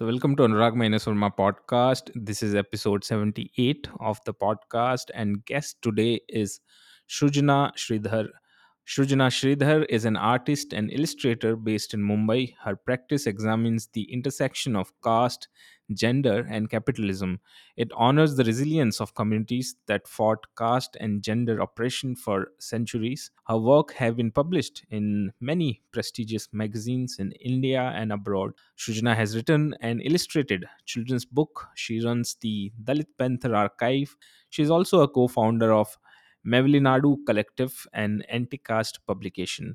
So, welcome to Anurag Minus podcast. This is episode 78 of the podcast, and guest today is Shujana Shridhar Shrujana Sridhar is an artist and illustrator based in Mumbai. Her practice examines the intersection of caste, gender, and capitalism. It honors the resilience of communities that fought caste and gender oppression for centuries. Her work have been published in many prestigious magazines in India and abroad. Shrujana has written and illustrated children's book. She runs the Dalit Panther Archive. She is also a co-founder of Mevelinadu Collective, an anti caste publication.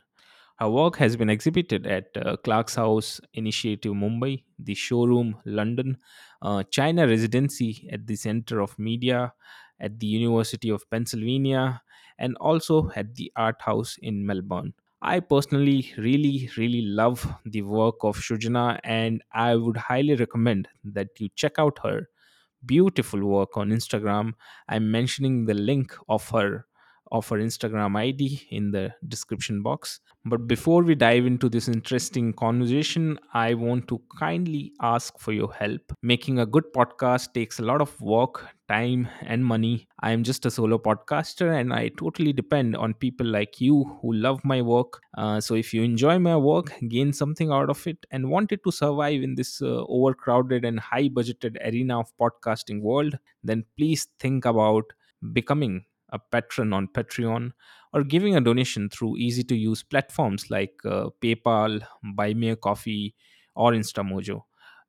Her work has been exhibited at uh, Clark's House Initiative Mumbai, the Showroom London, uh, China Residency at the Center of Media at the University of Pennsylvania, and also at the Art House in Melbourne. I personally really, really love the work of Shujana, and I would highly recommend that you check out her beautiful work on Instagram. I'm mentioning the link of her of her Instagram ID in the description box. But before we dive into this interesting conversation, I want to kindly ask for your help. Making a good podcast takes a lot of work, time and money. I am just a solo podcaster and I totally depend on people like you who love my work. Uh, so if you enjoy my work, gain something out of it, and wanted to survive in this uh, overcrowded and high budgeted arena of podcasting world, then please think about becoming a patron on Patreon or giving a donation through easy to use platforms like uh, PayPal, Buy Me a Coffee, or InstaMojo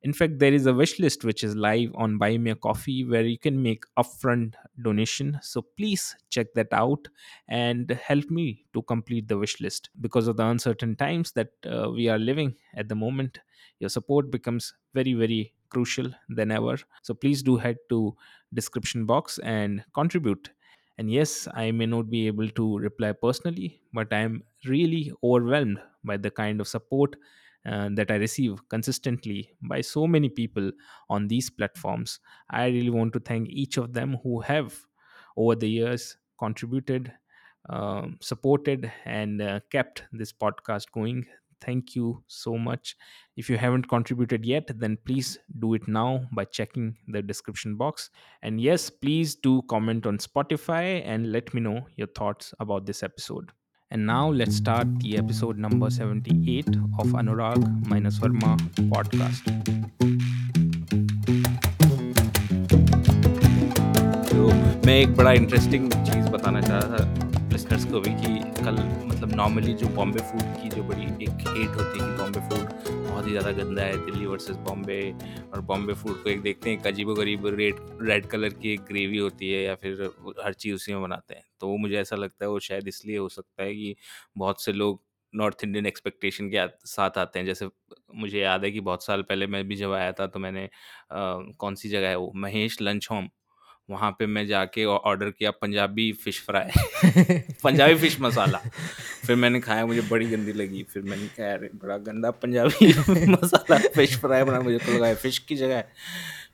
in fact there is a wish list which is live on buy me a coffee where you can make upfront donation so please check that out and help me to complete the wish list because of the uncertain times that uh, we are living at the moment your support becomes very very crucial than ever so please do head to description box and contribute and yes, I may not be able to reply personally, but I am really overwhelmed by the kind of support uh, that I receive consistently by so many people on these platforms. I really want to thank each of them who have over the years contributed, uh, supported, and uh, kept this podcast going. Thank you so much. If you haven't contributed yet, then please do it now by checking the description box. And yes, please do comment on Spotify and let me know your thoughts about this episode. And now let's start the episode number 78 of Anurag Minus Verma podcast. तो मैं एक बड़ा interesting चीज़ बताना चाह रहा था listeners को भी कि कल मतलब नॉर्मली जो बॉम्बे फूड की जो बड़ी एक हेट होती है कि बॉम्बे फूड बहुत ही ज़्यादा गंदा है दिल्ली वर्सेस बॉम्बे और बॉम्बे फूड को एक देखते हैं एक अजीबो गरीब रेड रेड कलर की एक ग्रेवी होती है या फिर हर चीज़ उसी में बनाते हैं तो वो मुझे ऐसा लगता है वो शायद इसलिए हो सकता है कि बहुत से लोग नॉर्थ इंडियन एक्सपेक्टेशन के साथ आते हैं जैसे मुझे याद है कि बहुत साल पहले मैं भी जब आया था तो मैंने आ, कौन सी जगह है वो महेश लंच होम वहाँ पे मैं जाके ऑर्डर किया Punjabi fish fry Punjabi fish masala फिर मैंने खाया मुझे बड़ी गंदी लगी फिर मैंने कहा अरे बड़ा गंदा पंजाबी मसाला फिश फ्राई बना मुझे तो लगा फिश की जगह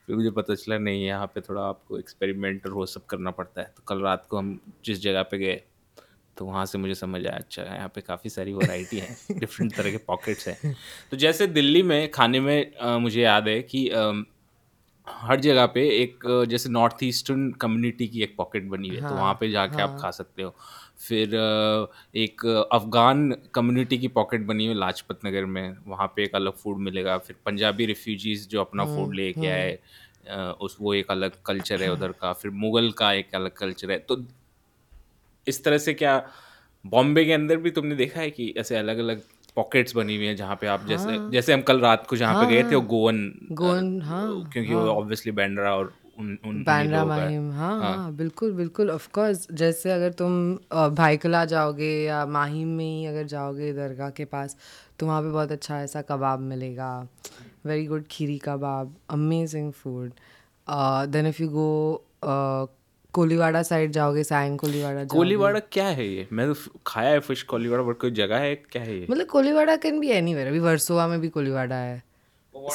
फिर मुझे पता चला नहीं यहाँ पे थोड़ा आपको एक्सपेरिमेंट और वो सब करना पड़ता है तो कल रात को हम जिस जगह पे गए तो वहाँ से मुझे समझ आया अच्छा यहाँ पे काफ़ी सारी वैरायटी है डिफरेंट तरह के पॉकेट्स हैं तो जैसे दिल्ली में खाने में आ, मुझे याद है कि आ, हर जगह पे एक जैसे नॉर्थ ईस्टर्न कम्युनिटी की एक पॉकेट बनी हुई है तो हाँ, तो वहाँ पे जाके हाँ. आप खा सकते हो फिर एक अफ़गान कम्युनिटी की पॉकेट बनी हुई लाजपत नगर में वहाँ पे एक अलग फूड मिलेगा फिर पंजाबी रिफ्यूजीज़ जो अपना फूड हम्म, लेके हम्म। आए उस वो एक अलग कल्चर है उधर का फिर मुग़ल का एक अलग कल्चर है तो इस तरह से क्या बॉम्बे के अंदर भी तुमने देखा है कि ऐसे अलग अलग पॉकेट्स बनी हुई हैं जहाँ पे आप हाँ जैसे जैसे हम कल रात को जहाँ हाँ पे गए हाँ। थे वो गोवन गोवन हाँ क्योंकि हाँ। वो ऑब्वियसली बैंड्रा और उन उन बैंड्रा माहिम हाँ, हाँ हाँ बिल्कुल बिल्कुल ऑफ कोर्स जैसे अगर तुम भाईकला जाओगे या माहिम में ही अगर जाओगे दरगाह के पास तो वहाँ पे बहुत अच्छा ऐसा कबाब मिलेगा very good khiri kebab amazing food then if you go Koliwada side जाओगे सायंग कोलीवाड़ा कोलीवाड़ा क्या है ये मैं तो खाया है फिश कोलीवाड़ा बट कोई जगह है क्या है ये मतलब कोलीवाड़ा कैन भी एनी अभी वर्सोवा में भी कोलीवाड़ा है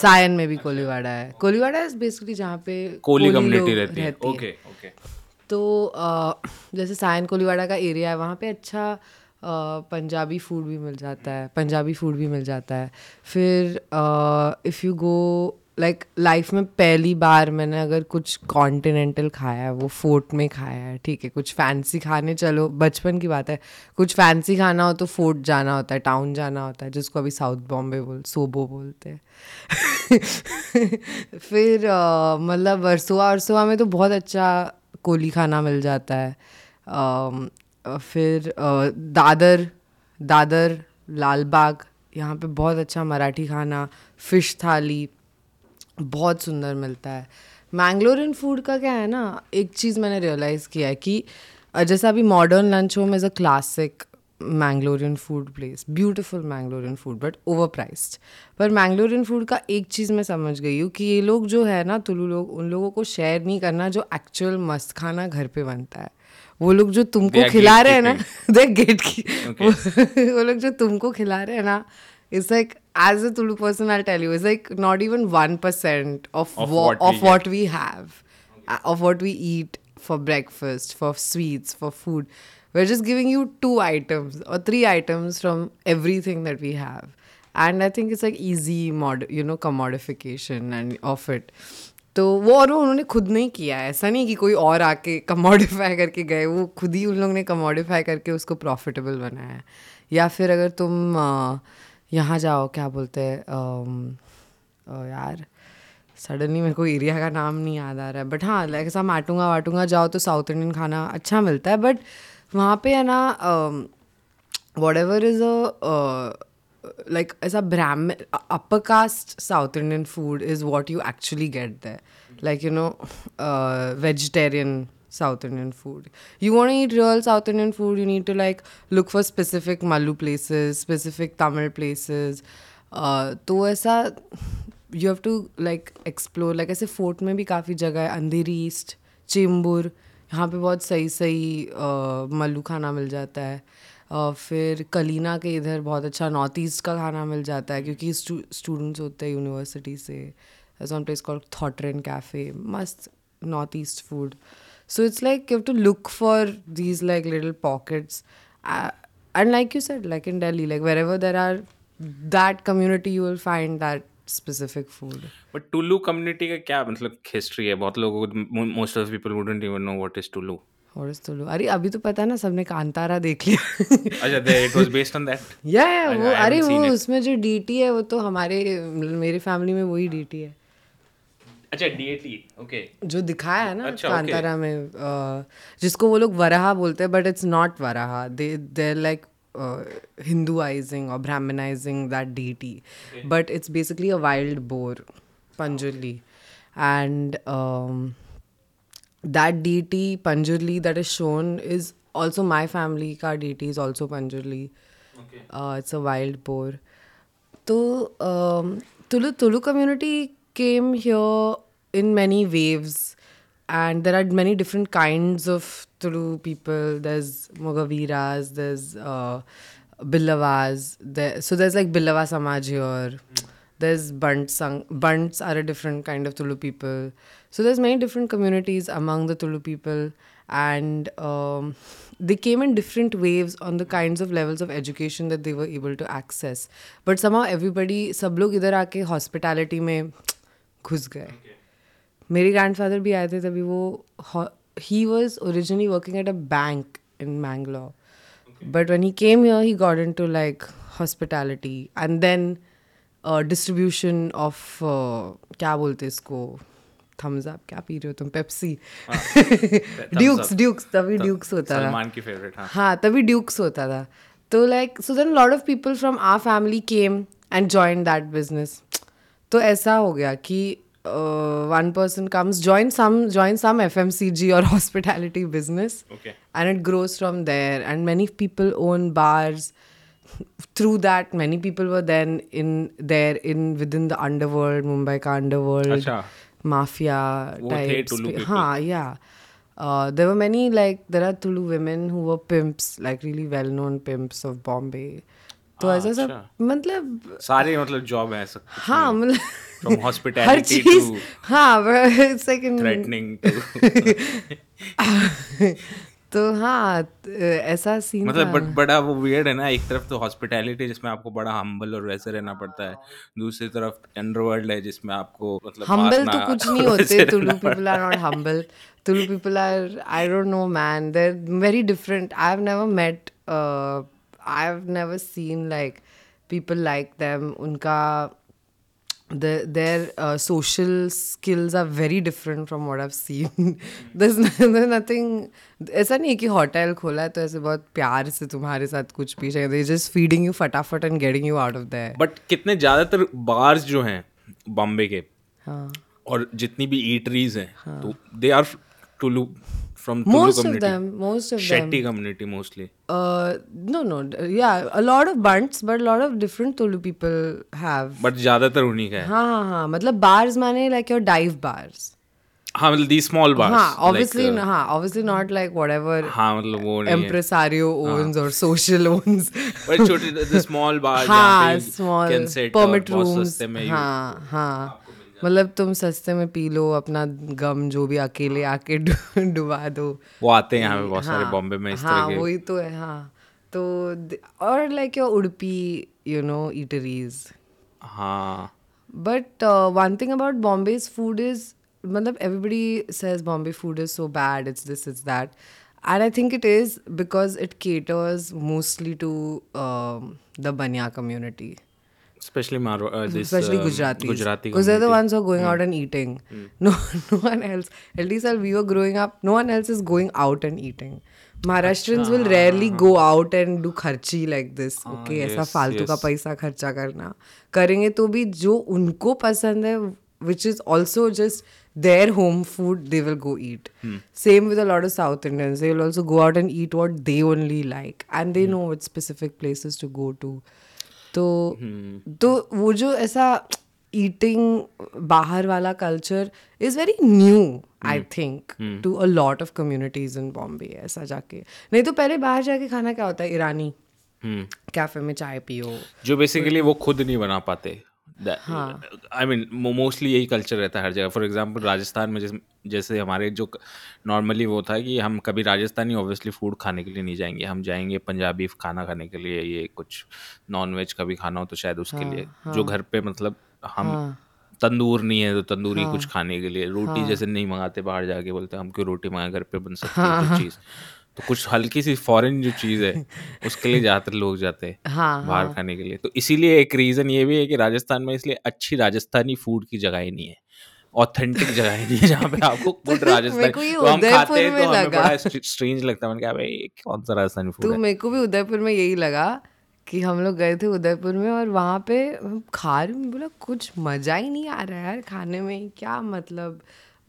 सायन में भी कोलीवाड़ा है अच्छा। कोलीवाड़ा इज बेसिकली जहाँ पे कोली कम्युनिटी रहती है ओके ओके तो जैसे सायन कोलीवाड़ा का एरिया है वहाँ पे अच्छा पंजाबी फूड भी मिल जाता है पंजाबी फूड भी मिल जाता है फिर if you go like life में पहली बार मैंने अगर कुछ कॉन्टिनेंटल खाया है वो फोर्ट में खाया है ठीक है कुछ फैंसी खाने चलो बचपन की बात है कुछ फैंसी खाना हो तो फोर्ट जाना होता है टाउन जाना होता है जिसको अभी साउथ बॉम्बे बोल सोबो बोलते हैं फिर मतलब वरसुआ वरसुआ में तो बहुत अच्छा कोली खाना मिल जाता है आ, फिर आ, दादर दादर लाल बाग यहाँ पे बहुत अच्छा मराठी खाना फिश थाली बहुत सुंदर मिलता है मैंगलोरियन फूड का क्या है ना एक चीज़ मैंने रियलाइज़ किया है कि जैसा अभी modern lunch home is a classic Mangalorean food place beautiful Mangalorean food but overpriced पर मैंगलोरियन फूड का एक चीज़ मैं समझ गई हूँ कि ये लोग जो है ना तुलू लोग उन लोगों को शेयर नहीं करना जो एक्चुअल मस्त खाना घर पे बनता है वो लोग जो तुमको खिला रहे हैं ना देख गेट की वो लोग जो तुमको खिला रहे हैं ना It's like as a Tulu person, I'll tell you, it's like not even one percent of of, wa- what, we of what we have, uh, of what we eat for breakfast, for sweets, for food. We're just giving you two items or three items from everything that we have, and I think it's like easy mod, you know, commodification and of it. तो वो और वो उन्होंने खुद नहीं किया है ऐसा नहीं कि कोई और आके कमोडिफाई करके गए वो खुद ही उन लोग ने कमोडिफाई करके उसको प्रॉफिटेबल बनाया है या फिर अगर तुम uh, यहाँ जाओ क्या बोलते हैं यार सडनली मेरे को एरिया का नाम नहीं याद आ रहा है बट हाँ लाइक ऐसा माटूंगा वाटूंगा जाओ तो साउथ इंडियन खाना अच्छा मिलता है बट वहाँ पे है ना whatever is a like ऐसा Brahmin upper caste South Indian food is what you actually get the like you know vegetarian South Indian food. You want to eat real South Indian food, you need to like look for specific Malu places, specific Tamil places. Uh, तो ऐसा you have to like explore like ऐसे fort में भी काफ़ी जगह है अंधेरी east Chembur यहाँ पे बहुत सही सही मल्लू खाना मिल जाता है uh, फिर कलीना के इधर बहुत अच्छा नॉर्थ ईस्ट का खाना मिल जाता है क्योंकि स्टूडेंट्स होते हैं यूनिवर्सिटी से one place called Thotran cafe मस्त North East food So it's like you have to look for these like little pockets. Uh, and like you said, like in Delhi, like wherever there are that community, you will find that specific food. But Tulu community ka kya matlab history hai bahut logo most of the people wouldn't even know what is Tulu. What is Tulu? अरे अभी तो पता है ना सबने कांतारा देख लिया अच्छा they it was based on that yeah yeah वो अरे वो उसमें जो डीटी है वो तो हमारे मेरे फैमिली में वही डीटी है अच्छा डीएटी ओके जो दिखाया है ना अच्छा, कांतारा okay. में जिसको वो लोग वराहा बोलते हैं but it's not Varaha they they like Hinduising और Brahminising that deity but it's basically a wild boar Panjurli and that deity Panjurli that is shown is also my family का deity is also Panjurli it's a wild boar तो Tulu Tulu community came here in many waves, and there are many different kinds of Tulu people. There's Mogaviras, there's uh, Billavas. There, so there's like Billava Samaj here. There's Bunts. Sang- Bunts are a different kind of Tulu people. So there's many different communities among the Tulu people, and um, they came in different waves on the kinds of levels of education that they were able to access. But somehow everybody, सब लोग इधर आके hospitality में घुस गए okay. मेरे grandfather भी आए थे तभी वो he was originally working at a bank in Mangalore but when he came your he got in to like hospitality and then distribution of क्या बोलते इसको थम्स अप क्या पी रहे हो तुम पेप्सी ड्यूक्स ड्यूक्स तभी ड्यूक्स होता था की फेवरेट हाँ हाँ तभी ड्यूक्स होता था तो like so then lot of people from our family came and join that business तो ऐसा हो गया कि one person comes join some join some F M C G और hospitality business and it grows from there and many people own bars through that many people were then in there in with in the underworld Mumbai का underworld mafia type हाँ yeah there were many like there are Tulu women who pimps like really well known pimps of Bombay तो ऐसा सब अच्छा। मतलब सारे मतलब job हाँ, है सब हाँ मतलब from hospitality हर हाँ इट्स लाइक थ्रेटनिंग तो हाँ ऐसा सीन मतलब बट बड़ा वो वियर्ड है ना एक तरफ तो हॉस्पिटैलिटी जिसमें आपको बड़ा हम्बल और वैसे रहना पड़ता है दूसरी तरफ अंडरवर्ल्ड है जिसमें आपको मतलब हम्बल तो कुछ नहीं होते Tulu people are not humble people are I don't know man they're very different I have never met I have never seen like people like them उनका their social skills are very different from what I've seen nothing ऐसा नहीं है कि hotel खोला है तो ऐसे बहुत प्यार से तुम्हारे साथ कुछ पी सकते जस्ट फीडिंग यू फटाफट and getting you out of the but कितने ज़्यादातर बार्स जो हैं बॉम्बे के हाँ और जितनी भी ईटरीज हैं हाँ. तो they are Tulu from Tulu most community. of them, most of Shetty them. community mostly. Uh, no, no, yeah, a lot of bunts, but a lot of different Tulu people have. But ज़्यादातर उन्हीं का है. हाँ हाँ हाँ, मतलब bars माने like your dive bars. हाँ मतलब these small bars. हाँ obviously like, uh, हाँ obviously not like whatever. हाँ मतलब वो नहीं Empresario है. owns हाँ. or social owns. but छोटे the small bars. हाँ small. Can set permit rooms. हाँ हाँ. मतलब तुम सस्ते में पी लो अपना गम जो भी अकेले हाँ। आके डुबा दो वो आते हैं यहाँ पे बहुत सारे हाँ, बॉम्बे में इस हाँ वही तो है हाँ तो और like your Udupi you know eateries हाँ but one thing about Bombay food is मतलब everybody says Bombay food is so bad it's this is that and I think it is because it caters mostly to the Bania community especially Marwa, uh, this, especially um, Gujaratis. Gujarati. Because they're the ones who are going mm. out and eating. Mm. No, no one else. At least while we were growing up, no one else is going out and eating. Maharashtrians Achha, will rarely go out and do खर्ची like this. Ah, okay, yes, ऐसा फालतू yes. का पैसा खर्चा करना करेंगे तो भी जो उनको पसंद है which is also just their home food they will go eat hmm. same with a lot of south indians they will also go out and eat what they only like and they hmm. know which specific places to go to तो हम्म। तो वो जो ऐसा eating बाहर वाला culture is very new I think to a lot of communities in Bombay ऐसा जाके नहीं तो पहले बाहर जाके खाना क्या होता है ईरानी कैफे हम्म। में चाय पियो जो बेसिकली तो- वो खुद नहीं बना पाते आई मीन मोस्टली यही कल्चर रहता है हर जगह फॉर एग्जांपल राजस्थान में जैसे जैसे हमारे जो नॉर्मली वो था कि हम कभी राजस्थानी ऑब्वियसली फूड खाने के लिए नहीं जाएंगे हम जाएंगे पंजाबी खाना खाने के लिए ये कुछ नॉन वेज कभी खाना हो तो शायद उसके हाँ, लिए हाँ, जो घर पे मतलब हम हाँ, तंदूर नहीं है तो तंदूरी हाँ, कुछ खाने के लिए रोटी हाँ, जैसे नहीं मंगाते बाहर जाके बोलते हम क्यों रोटी मंगाए घर पे बन सकती है हाँ। चीज़ तो कुछ हल्की सी फॉरेन जो चीज़ है उसके लिए ज़्यादातर लोग जाते हैं हाँ, हाँ। बाहर हाँ खाने के लिए तो इसीलिए एक रीज़न ये भी है कि राजस्थान में इसलिए अच्छी राजस्थानी फूड की जगह ही नहीं है ऑथेंटिक जगह ही नहीं है जहाँ पे आपको फूड राजस्थान तो हम खाते हैं तो हमें बड़ा स्ट्रेंज लगता है मैंने भाई कौन सा राजस्थानी फूड तो मेरे को भी उदयपुर में यही लगा कि हम लोग गए थे उदयपुर में और वहाँ पे खा रही बोला कुछ मज़ा ही नहीं आ रहा है यार खाने में क्या मतलब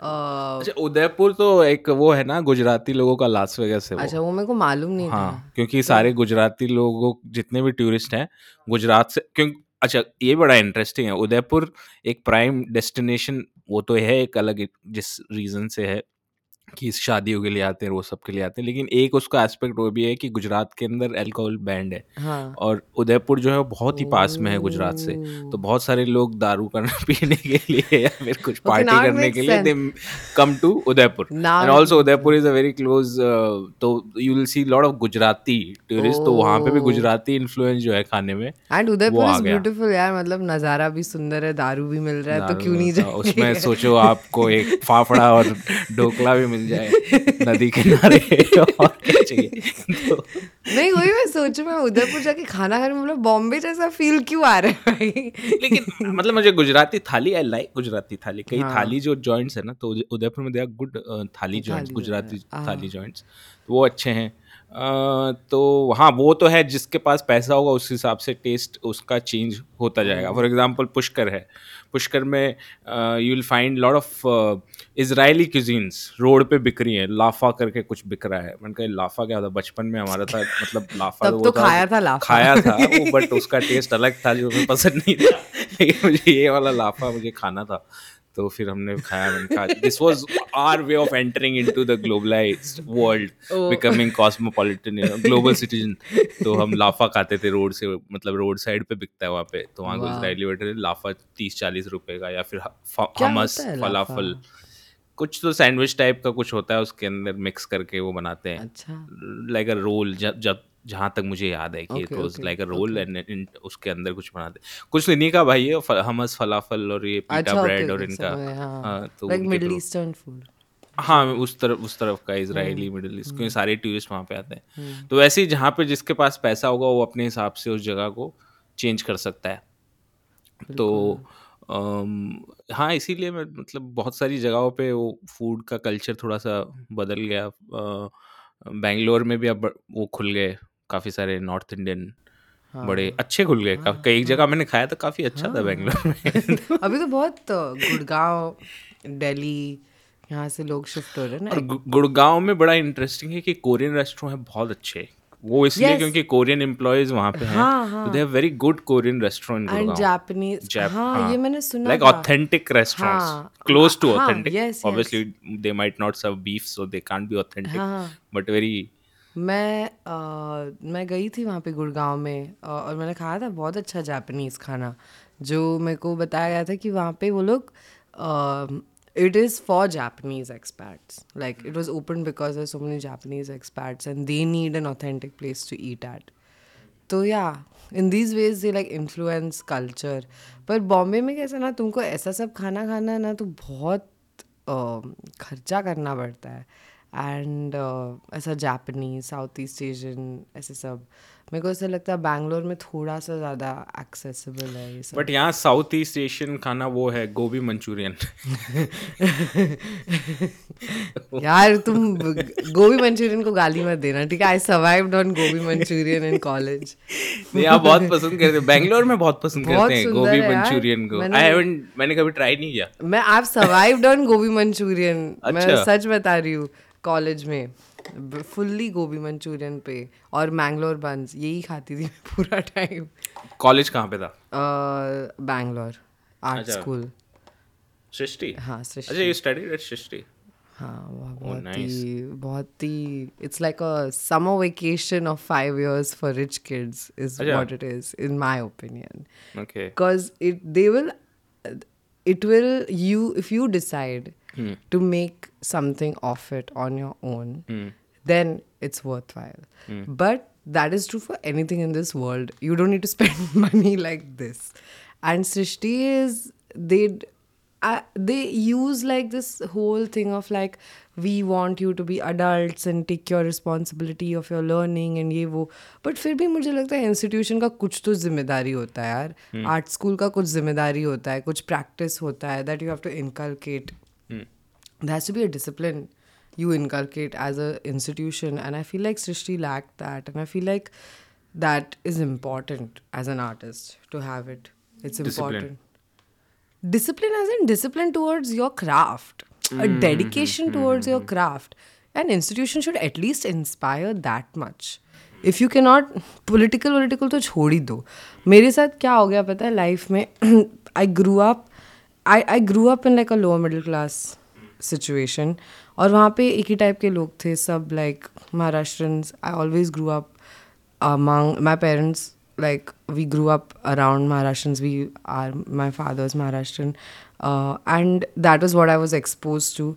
अच्छा उदयपुर तो एक वो है ना गुजराती लोगों का लास वेगस है वो अच्छा वो मेरे को मालूम नहीं हाँ क्योंकि सारे गुजराती लोगों जितने भी टूरिस्ट हैं गुजरात से क्योंकि अच्छा ये बड़ा इंटरेस्टिंग है उदयपुर एक प्राइम डेस्टिनेशन वो तो है एक अलग जिस रीज़न से है कि शादियों के लिए आते हैं वो सब के लिए आते हैं लेकिन एक उसका एस्पेक्ट वो भी है कि गुजरात के अंदर अल्कोहल बैंड है हाँ। और उदयपुर जो है वो बहुत ही पास में है गुजरात से तो बहुत सारे लोग दारू करना पीने के लिए या फिर कुछ पार्टी okay, तो करने के लिए they come to Udaipur and also Udaipur is a very close तो you will see lot of Gujarati tourist तो वहाँ पे भी गुजराती इन्फ्लुएंस जो है खाने में एंड उदयपुर इज ब्यूटीफुल यार मतलब नज़ारा भी सुंदर है दारू भी मिल रहा है तो क्यों नहीं जाए उसमें सोचो आपको एक फाफड़ा और ढोकला भी मिल मिल जाए नदी किनारे और क्या चाहिए तो नहीं वही मैं सोच सोचू मैं उदयपुर जाके खाना खा रही हूँ मतलब बॉम्बे जैसा फील क्यों आ रहा है भाई लेकिन मतलब मुझे गुजराती थाली आई लाइक गुजराती थाली कई हाँ. थाली जो जॉइंट्स है ना तो उदयपुर में देखा गुड थाली जॉइंट्स गुजराती हाँ। थाली जॉइंट्स तो वो अच्छे हैं तो हाँ वो तो है जिसके पास पैसा होगा उस हिसाब से टेस्ट उसका चेंज होता जाएगा फॉर हाँ। एग्जाम्पल पुष्कर है पुष्कर में you will find lot of Israeli cuisines road पे बिक रही है लाफा करके कुछ बिक रहा है मैंने कहा लाफा क्या था बचपन में हमारा था मतलब लाफा तो तो वो तो था, खाया था लाफा खाया था वो बट उसका टेस्ट अलग था जो मुझे पसंद नहीं था लेकिन मुझे ये वाला लाफा मुझे खाना था तो फिर हमने खाया मैंने this was our way of entering into the globalised world becoming cosmopolitan global citizen तो हम लाफा खाते थे रोड से मतलब रोड साइड पे बिकता है वहाँ पे तो वहाँ गुजराती एलिवेटर लाफा तीस चालीस रुपए का या फिर हमस फलाफल कुछ तो सैंडविच टाइप का कुछ होता है उसके अंदर मिक्स करके वो बनाते हैं अच्छा लाइक अ रोल जब जहाँ तक मुझे याद है कि it okay like a roll and in- उसके अंदर कुछ बनाते कुछ तो नहीं का भाई ये हमस फलाफल और ये पीटा अच्छा ब्रेड और इनका हाँ।, हाँ तो ईस्टर्न फूड तो हाँ उस तरफ उस तरफ का इसराइली मिडिल ईस्ट क्योंकि सारे टूरिस्ट वहाँ पे आते हैं हम्म। तो वैसे ही जहाँ पे जिसके पास पैसा होगा वो अपने हिसाब से उस जगह को चेंज कर सकता है तो आ, हाँ इसीलिए मैं मतलब बहुत सारी जगहों पे वो फूड का कल्चर थोड़ा सा बदल गया बेंगलोर बैंगलोर में भी अब वो खुल गए काफ़ी सारे नॉर्थ इंडियन हाँ, बड़े अच्छे खुल गए हाँ, कई हाँ, जगह मैंने खाया तो काफ़ी अच्छा हाँ, था बैंगलोर में अभी तो बहुत गुड़गांव दिल्ली यहाँ से लोग शिफ्ट हो रहे हैं और गुड़गांव में बड़ा इंटरेस्टिंग है कि कोरियन रेस्टोरेंट है बहुत अच्छे वो इसलिए yes. क्योंकि कोरियन एम्प्लॉयज वहाँ पे हैं हाँ, तो they have very good Korean restaurant and Japanese हां ये मैंने सुना like authentic restaurants close to authentic obviously they might not serve beef so they can't be authentic but very मैं आ, मैं गई थी वहाँ पे गुड़गांव में और मैंने खाया था बहुत अच्छा जापानीज़ खाना जो मेरे को बताया गया था कि वहाँ पे वो लोग it is for Japanese expats like it was open because are so many Japanese expats and they need an authentic place to eat at तो yeah in these ways they like influence culture पर बॉम्बे में कैसा ना तुमको ऐसा सब खाना खाना है ना तो बहुत खर्चा करना पड़ता है एंड uh, ऐसा जापनीज साउथ ईस्ट एशियन ऐसे सब मेरे को ऐसा लगता है बैंगलोर में थोड़ा सा ज़्यादा एक्सेसिबल है ये सब बट यहाँ साउथ ईस्ट एशियन खाना वो है गोभी मंचूरियन यार तुम गोभी मंचूरियन को गाली मत देना ठीक है I survive on gobi Manchurian in college यहाँ बहुत पसंद करते हैं बैंगलोर में बहुत पसंद बहुत करते हैं गोभी मंचूरियन को आई हैवंट मैंने कभी ट्राई नहीं किया मैं I survive on gobi Manchurian मैं अच्छा। सच बता रही हूँ कॉलेज में फुल्ली गोभी मंचूरियन पे और मैंगलोर बंस यही खाती थी पूरा टाइम कॉलेज कहाँ पे था बैंगलोर आर्ट स्कूल सृष्टि हाँ सृष्टि अच्छा यू स्टडीड एट सृष्टि हाँ oh, बहुत ही बहुत ही it's like a summer vacation of five years for rich kids is what it is in my opinion because it they will it will you if you decide decide Hmm. to make something of it on your own then it's worthwhile Hmm. but that is true for anything in this world you don't need to spend money like this and srishti is they uh, they use like this whole thing of like we want you to be adults and take your responsibility of your learning and ये वो but फिर भी मुझे लगता है institution का कुछ तो जिम्मेदारी होता है यार आर्ट स्कूल का कुछ जिम्मेदारी होता है कुछ प्रैक्टिस होता है that you have to inculcate there has to be a discipline you inculcate as a institution and i feel like srishti lacked that and i feel like that is important as an artist to have it it's Discipline. important discipline as in discipline towards your craft a dedication towards your craft an institution should at least inspire that much if you cannot political political तो छोड़ ही दो मेरे साथ क्या हो गया पता है लाइफ में आई grew up I I grew up in like a lower middle class situation और वहाँ पे एक ही टाइप के लोग थे सब like Maharashtra I always grew up among my parents like we grew up around Maharashtra we are my father's Maharashtra and that is what I was expose to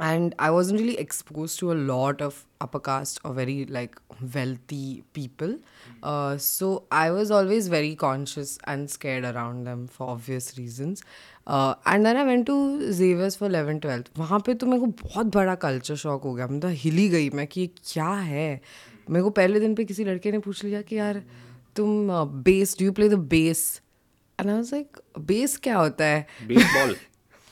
and i wasn't really exposed to a lot of upper caste or very like wealthy people uh, so i was always very conscious and scared around them for obvious reasons and then I went to Xavier's for eleven twelfth वहाँ पे तो मेरे को बहुत बड़ा culture shock हो गया मतलब हिली गई मैं कि ये क्या है मेरे को पहले दिन पे किसी लड़के ने पूछ लिया कि यार तुम bass do you play the bass and I was like bass क्या होता है बेसबॉल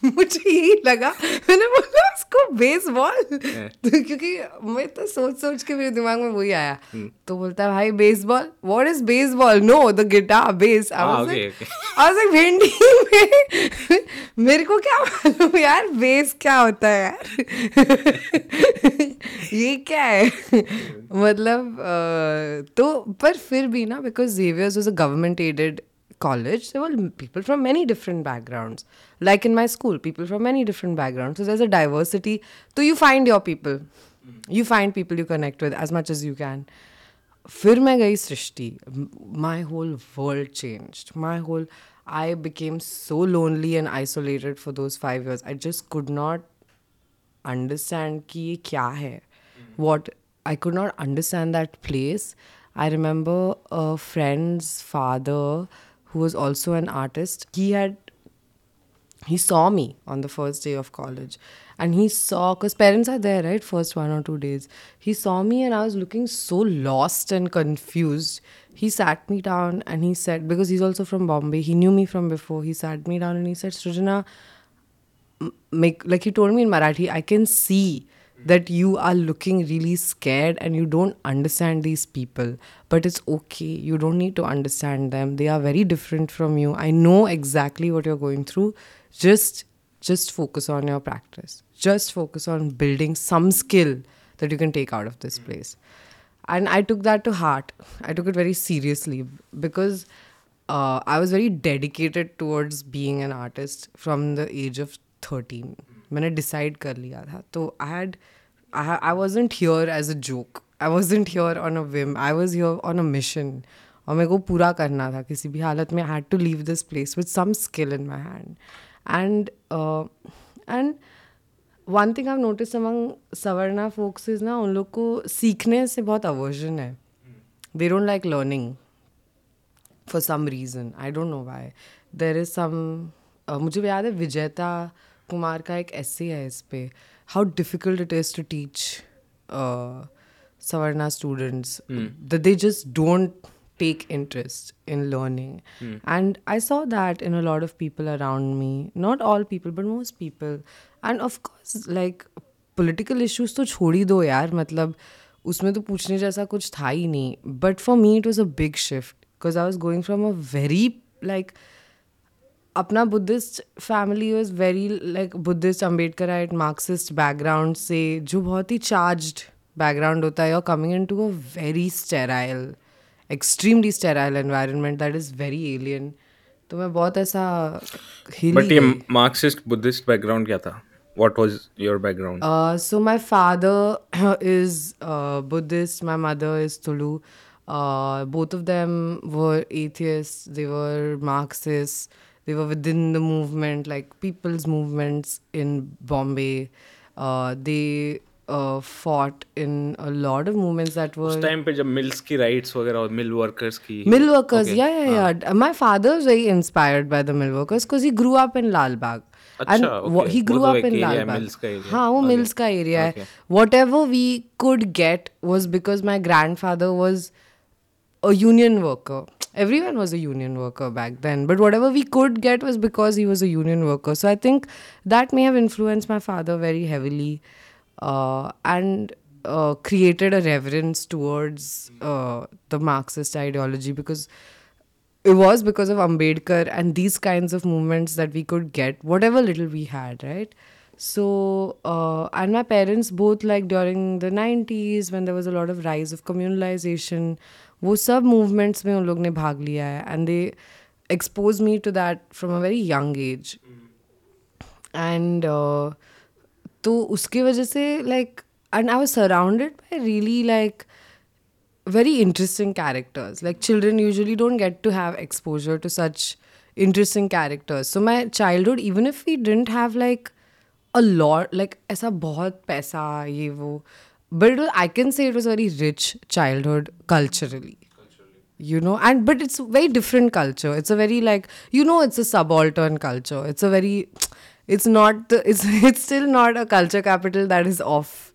मुझे यही लगा मैंने बोला उसको बेसबॉल हाँ। तो क्योंकि मैं तो सोच सोच के मेरे दिमाग में वही आया हम्म। तो बोलता है भाई baseball what is baseball no the guitar bass एक भिंडी में मेरे को क्या मालूम यार बेस क्या होता है यार ये क्या है मतलब तो पर फिर भी ना because Xavier's was a government aided college there were people from many different backgrounds like in my school people from many different backgrounds so there's a diversity so you find your people you find people you connect with as much as you can फिर मैं गई Srishti my whole world changed my whole I became so lonely and isolated for those five years. I just could not understand कि ये क्या है what I could not understand that place. I remember a friend's father who was also an artist, he had he saw me on the first day of college and he saw because parents are there right first one or two days he saw me and i was looking so lost and confused he sat me down and he said because he's also from bombay he knew me from before he sat me down and he said srijana make like he told me in marathi i can see that you are looking really scared and you don't understand these people but it's okay you don't need to understand them they are very different from you i know exactly what you're going through just just focus on your practice just focus on building some skill that you can take out of this place and i took that to heart i took it very seriously because uh, i was very dedicated towards being an artist from the age of 13 मैंने decide कर लिया था तो I had I wasn't here as a joke I wasn't here on a whim I was here on a mission और मेरे को पूरा करना था किसी भी हालत में had to leave this place with some skill in my hand and and one thing I notice among Savarna folks is ना उन लोग को सीखने से बहुत अवर्जन है they don't like learning for some reason I don't know why there is some मुझे याद है विजेता कुमार का एक ऐसे है इस पर how difficult it is to teach Savarna students the they just don't take interest in learning and I saw that in a lot of people around me not all people but most people and of course like political issues तो छोड़ ही दो यार मतलब उसमें तो पूछने जैसा कुछ था ही नहीं but for me it was a big shift because I was going from a very like अपना Buddhist family is very like Buddhist Ambedkarite Marxist background से जो बहुत ही चार्ज बैकग्राउंड होता है और coming in to a very sterile extremely sterile environment that is very alien तो मैं बहुत ऐसा बट ये मार्क्सिस्ट बुद्धिस्ट बैकग्राउंड क्या था what was your background so my father is Buddhist my mother is Tulu both of them were of them were They were within the movement, like people's movements in Bombay. Uh, they uh, fought in a lot of movements that were उस time पे जब mills की rights वगैरह और मिल workers की mill workers. Okay. Yeah, yeah, yeah. My father was very inspired by the mill workers because he grew up in Lal Bagh. and अच्छा, wha- okay. he वो grew तो up एक in area Lal है, Bagh. mills का area. हाँ वो Okay. Mills का area है Okay. whatever we could get was because my grandfather was a union worker. Everyone was a union worker back then, but whatever we could get was because he was a union worker. So I think that may have influenced my father very heavily uh, and uh, created a reverence towards uh, the Marxist ideology because it was because of Ambedkar and these kinds of movements that we could get whatever little we had, right? So, uh, and my parents both, like during the 90s, when there was a lot of rise of communalization, वो सब movements में उन लोग ने भाग लिया है and they expose me to that from a very young age and तो उसकी वजह से like and I was surrounded by really like very interesting characters like children usually don't get to have exposure to such interesting characters so my childhood even if we didn't have like a lot like ऐसा बहुत पैसा ये वो but I can say it was a very rich childhood culturally you know and but it's very different culture it's a very like you know it's a subaltern culture it's a very it's not the, it's it's still not a culture capital that is off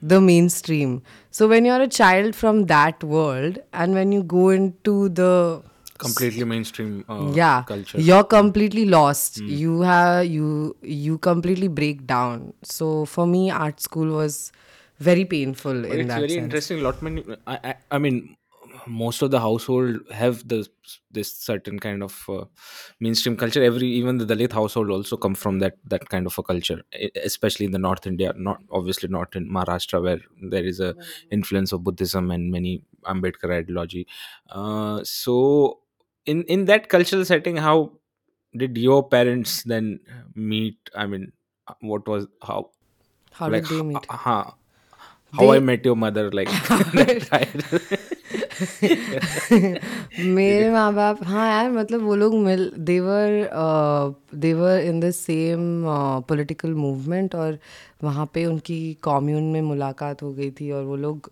the mainstream so when you're a child from that world and when you go into the completely mainstream uh, yeah culture you're completely lost mm. you have you you completely break down so for me art school was very painful in it's that very sense. interesting lot many I, I, I mean most of the household have the this certain kind of uh, mainstream culture every even the dalit household also come from that that kind of a culture especially in the north india not obviously not in maharashtra where there is a influence of buddhism and many ambedkar ideology uh, so in in that cultural setting how did your parents then meet i mean uh, what was how how like, did they meet? Ha, uh, ha, How they... I Met Your Mother like मेरे माँ बाप हाँ यार मतलब वो लोग मिल देवर देवर in the same political movement और वहाँ पे उनकी कॉम्यून में मुलाकात हो गई थी और वो लोग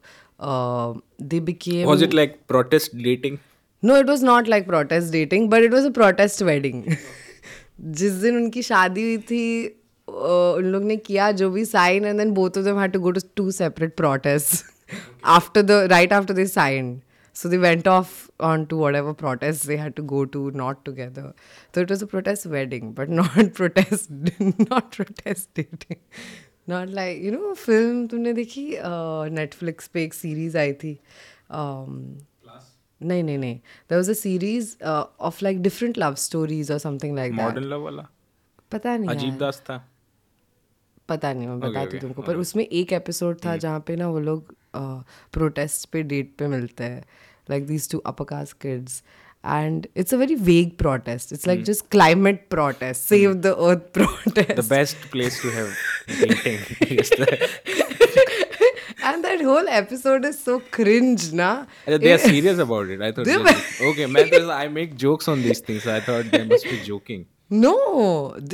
they became was it like protest dating no it was not like protest dating but it was a protest wedding जिस दिन उनकी शादी हुई थी उन लोग ने किया जो भी sign and then both of them had to go to to separate protest after the right after the sign so they went off on to what protest they had to go to not together तो it was a protest wedding but not protest not protest not like you know film तुमने देखी Netflix पे एक series आई थी um, नहीं नहीं नहीं there was a series of like different love stories और समथिंग लाइक मॉडर्न लव वाला पता नहीं अजीब दास पता नहीं मैं बताती okay, okay, तुमको okay. पर उसमें एक एपिसोड था जहाँ पे ना वो लोग प्रोटेस्ट पे डेट पे मिलते हैं like these two upper caste kids and it's a very vague protest. It's like mm. just climate protest, save mm. the earth protest. The best place to have meeting. and that whole episode is so cringe, na? They are serious about it. I thought, okay, man, I make jokes on these things. I thought they must be joking. No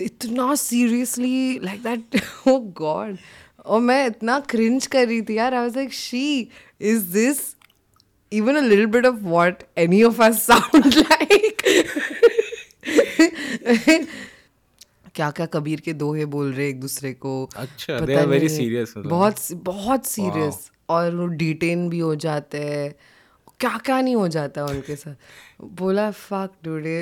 इतना seriously like that oh God और मैं इतना cringe कर रही थी यार I was like she is this even a little bit of what any of us sound like क्या क्या कबीर के दोहे बोल रहे एक दूसरे को अच्छा दे आर वेरी सीरियस बहुत बहुत सीरियस और वो डिटेन भी हो जाते हैं क्या क्या नहीं हो जाता उनके साथ बोला फक डूडे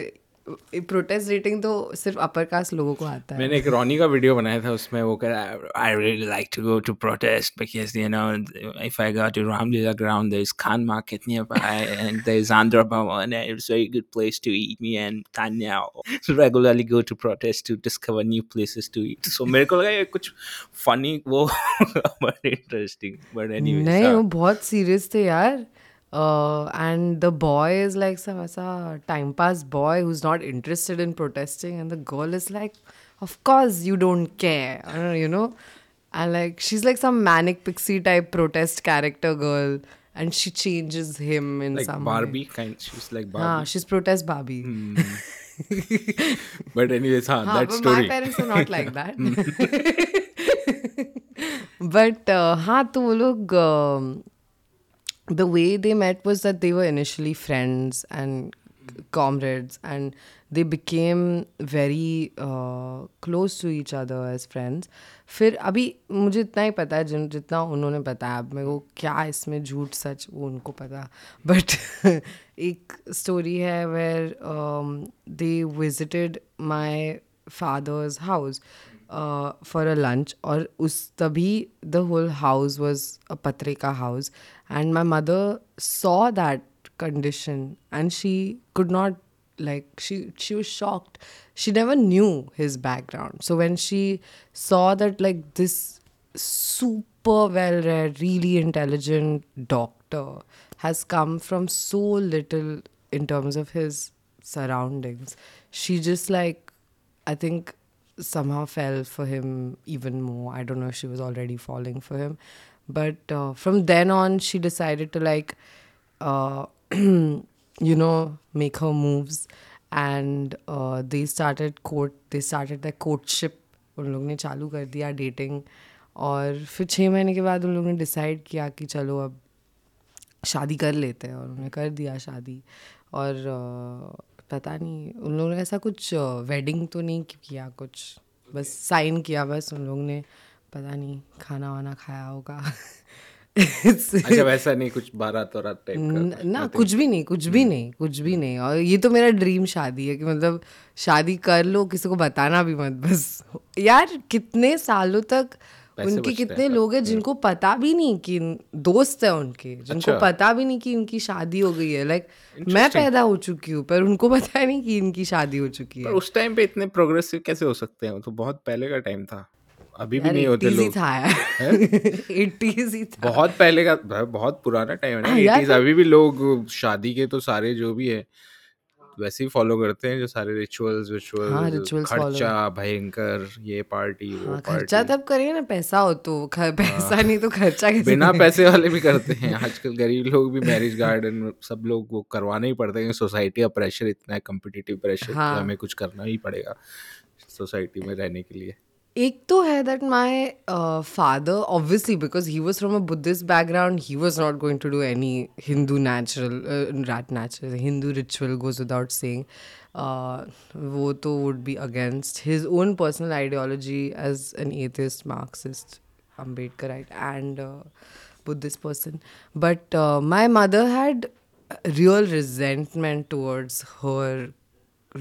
प्रोटेस्ट रेटिंग तो सिर्फ अपर कास्ट लोगों को आता है मैंने एक रोनी का वीडियो बनाया था उसमें वो कर I really like to go to protest because you know if I got to Ramlila ground there is Khan market nearby and there is Andhra Bhavan and it's very good place to eat me and Tanya so regularly go to protest to discover new places to eat so मेरे को लगा ये कुछ funny वो but interesting but anyway नहीं वो बहुत serious थे यार And the boy is like some ऐसा time pass boy who is not interested in protesting and the girl is like of course you don't care you know and like she is like some manic pixie type protest character girl and she changes him in like some Barbie kind she's like Barbie हाँ she is protest Babi but anyways हाँ, हाँ, that but story my parents are not like that. but uh, हाँ तो वो लोग um, the way they met was that they were initially friends and comrades and they became very uh, close to each other as friends फिर अभी मुझे इतना ही पता है जिन जितना उन्होंने बताया अब मेरे को क्या इसमें झूठ सच वो उनको पता बट एक स्टोरी है where they visited my father's house for a lunch or us the whole house was a patrika house and my mother saw that condition and she could not like she she was shocked she never knew his background so when she saw that like this super well read really intelligent doctor has come from so little in terms of his surroundings she just like i think somehow fell for him even more i don't know if she was already falling for him but uh, from then on she decided to like uh, you know, make her moves. And uh, they started court. They started their courtship. उन लोग ने चालू कर दिया dating और फिर छः महीने के बाद उन लोग ने डिसाइड किया कि चलो अब शादी कर लेते हैं और उन्होंने कर दिया शादी और uh, पता नहीं उन लोगों ने ऐसा कुछ वेडिंग तो नहीं किया कुछ बस साइन किया बस उन लोगों ने पता नहीं खाना वाना खाया होगा अच्छा वैसा नहीं कुछ बारात और ना कुछ भी नहीं कुछ भी हम्म। नहीं कुछ भी नहीं और ये तो मेरा ड्रीम शादी है कि मतलब शादी कर लो किसी को बताना भी मत बस यार कितने सालों तक उनके कितने लोग हैं जिनको पता भी नहीं कि दोस्त है उनके जिनको अच्छा। पता भी नहीं कि इनकी शादी हो गई है लाइक like, मैं पैदा हो चुकी हूँ पर उनको पता नहीं कि इनकी शादी हो चुकी है उस टाइम पे इतने प्रोग्रेसिव कैसे हो सकते हैं तो बहुत पहले का टाइम था अभी भी नहीं होते लोग था ही था बहुत पहले का बहुत पुराना टाइम है हाँ अभी भी लोग शादी के तो सारे जो भी है वैसे ही फॉलो करते हैं जो सारे रिचुअल्स विचुअल्स हाँ रिचुअल्स खर्चा भयंकर ये पार्टी वो हाँ, पार्टी खर्चा तब तो करिए ना पैसा हो तो खर, हाँ। पैसा हाँ, नहीं तो खर्चा कैसे बिना पैसे वाले भी करते हैं आजकल गरीब लोग भी मैरिज गार्डन सब लोग वो करवाना ही पड़ता है सोसाइटी का प्रेशर इतना है कम्पिटिटिव प्रेशर तो हाँ। हमें कुछ करना ही पड़ेगा सोसाइटी में रहने के लिए एक तो है that my father obviously because he was from a Buddhist background he was not going to do any Hindu natural rite natural Hindu ritual goes without saying वो तो would be against his own personal ideology as an atheist Marxist Ambedkar and Buddhist person but my mother had real resentment towards her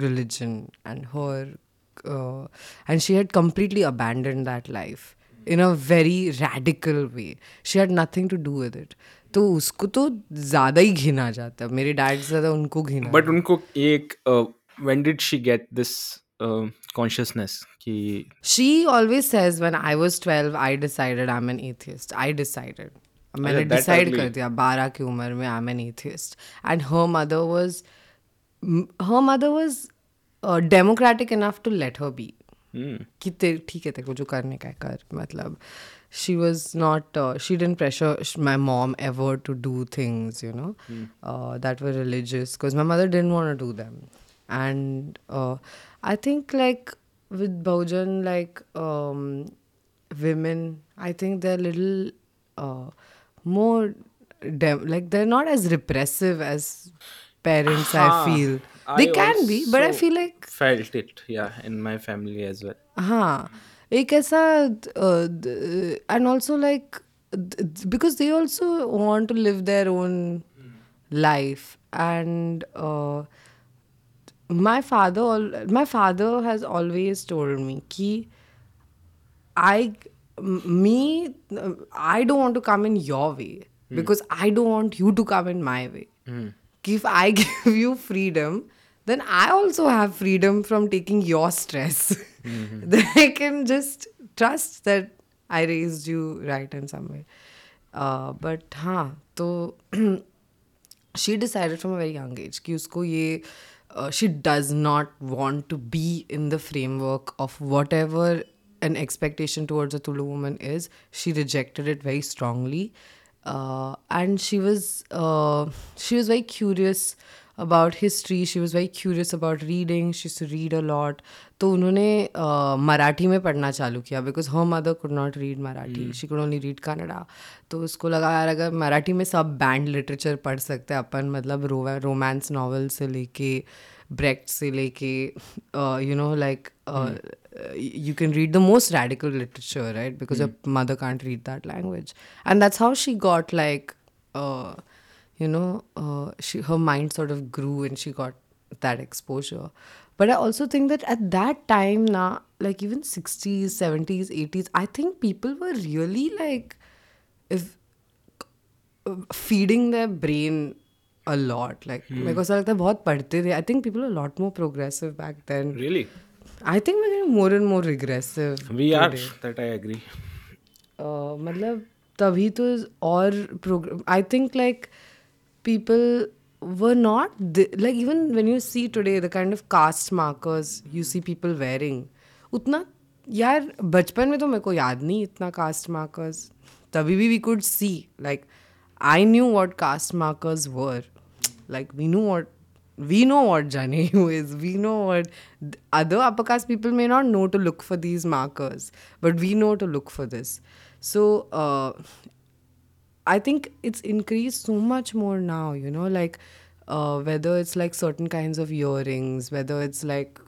religion and her uh, and she had completely abandoned that life in a very radical way. She had nothing to do with it. तो उसको तो ज़्यादा ही घिना जाता मेरे dad से ज़्यादा उनको घिना बट उनको एक when did she get this consciousness कि She always says when I was 12, I decided I'm an atheist. I decided. मैंने that डिसाइड early? कर दिया बारह की उम्र में I am an atheist and her mother was her mother was democratic enough to let her be कि ठीक है तेरे को जो करने का है कर मतलब she was not she didn't pressure my mom ever to do things you know that was religious because my mother didn't want do them and I think like with Bahujan like women I think they little more like they are not as repressive as parents I feel feel I they can be, but I also feel like felt it yeah in my family as well हाँ एक ऐसा and also like because they also want to live their own life and my father al- my father has always told me ki i m- me uh, i don't want to come in your way because i don't want you to come in my way Ki if i give you freedom then i also have freedom from taking your stress then i can just trust that i raised you right in some way uh, but हाँ तो she decided from a very young age कि उसको ये uh, she does not want to be in the framework of whatever an expectation towards a Tulu woman is. She rejected it very strongly, uh, and she was uh, she was very curious about history. She was very curious about reading. She used to read a lot. तो उन्होंने uh, Marathi में पढ़ना चालू किया because her mother could not read Marathi she could only read Kannada तो उसको लगा यार अगर मराठी में सब बैंड लिटरेचर पढ़ सकते हैं अपन मतलब रोमांस नॉवल से लेके ब्रेक्ट से लेके you know like you can read the most radical literature right because your mother can't read that language and that's how she got like uh, you know uh, she her mind sort of grew and she got that exposure but i also think that at that time now like even 60s 70s 80s i think people were really like if uh, feeding their brain a lot like मेरे को ऐसा लगता है बहुत पढ़ते थे I think people are lot more progressive back then really I think we're getting more and more regressive we are today. that i agree Uh, मतलब तभी तो और programme I think like People were not th- like even when you see today the kind of caste markers you see people wearing उतना यार बचपन में तो मेरे को याद नहीं इतना कास्ट मार्कर्स तभी भी we could see like I knew what caste markers were like we know what we know what Janeyu is. We know what other upper caste people may not know to look for these markers, but we know to look for this. So uh, I think it's increased so much more now. You know, like uh, whether it's like certain kinds of earrings, whether it's like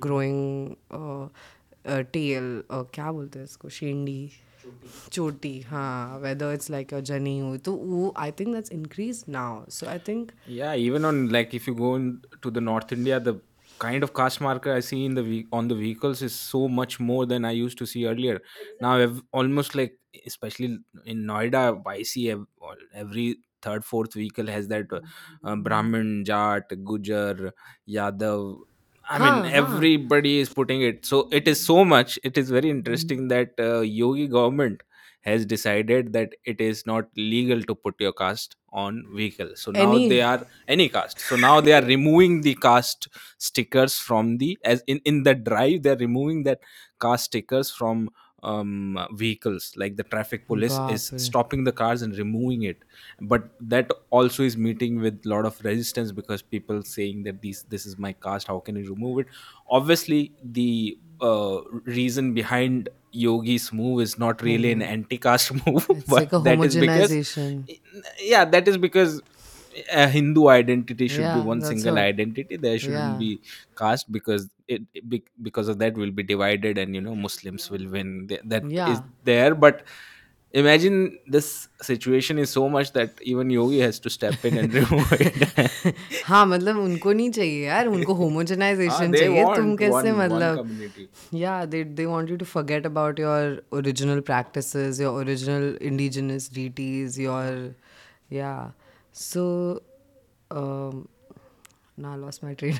growing uh, a tail, uh, क्या बोलते हैं इसको शेंडी चोटी हाँ whether it's like a जनेऊ तो वो I think that's increased now. So I think yeah even on like if you go in, to the north india the kind of cash marker I see in the ve- on the vehicles is so much more than I used to see earlier. Now I've almost like especially in Noida, I see ev- every third fourth vehicle has that uh, mm-hmm. uh, Brahmin, Jat, Gujar, Yadav. I mean, Huh, everybody is putting it. So it is so much. It is very mm-hmm. interesting that uh, Yogi government has decided that it is not legal to put your cast on vehicle so now they are any cast so now they are removing the cast stickers from the as in in the drive they're removing that cast stickers from um, vehicles like the traffic police is stopping the cars and removing it but that also is meeting with lot of resistance because people saying that these this is my cast how can you remove it obviously the uh, reason behind Yogi's move is not really mm. an hmm. anti-caste move, it's but like a that is because yeah, that is because a uh, Hindu identity should yeah, be one single what, identity. There shouldn't yeah. be caste because it, because of that will be divided, and you know Muslims will win. That is that yeah. is there, but imagine this situation is so much that even yogi has to step in and remove it हाँ मतलब उनको नहीं चाहिए यार उनको homogenization चाहिए तुम कैसे मतलब या they they want you to forget about your original practices your original indigenous deities your या सो ना lost my train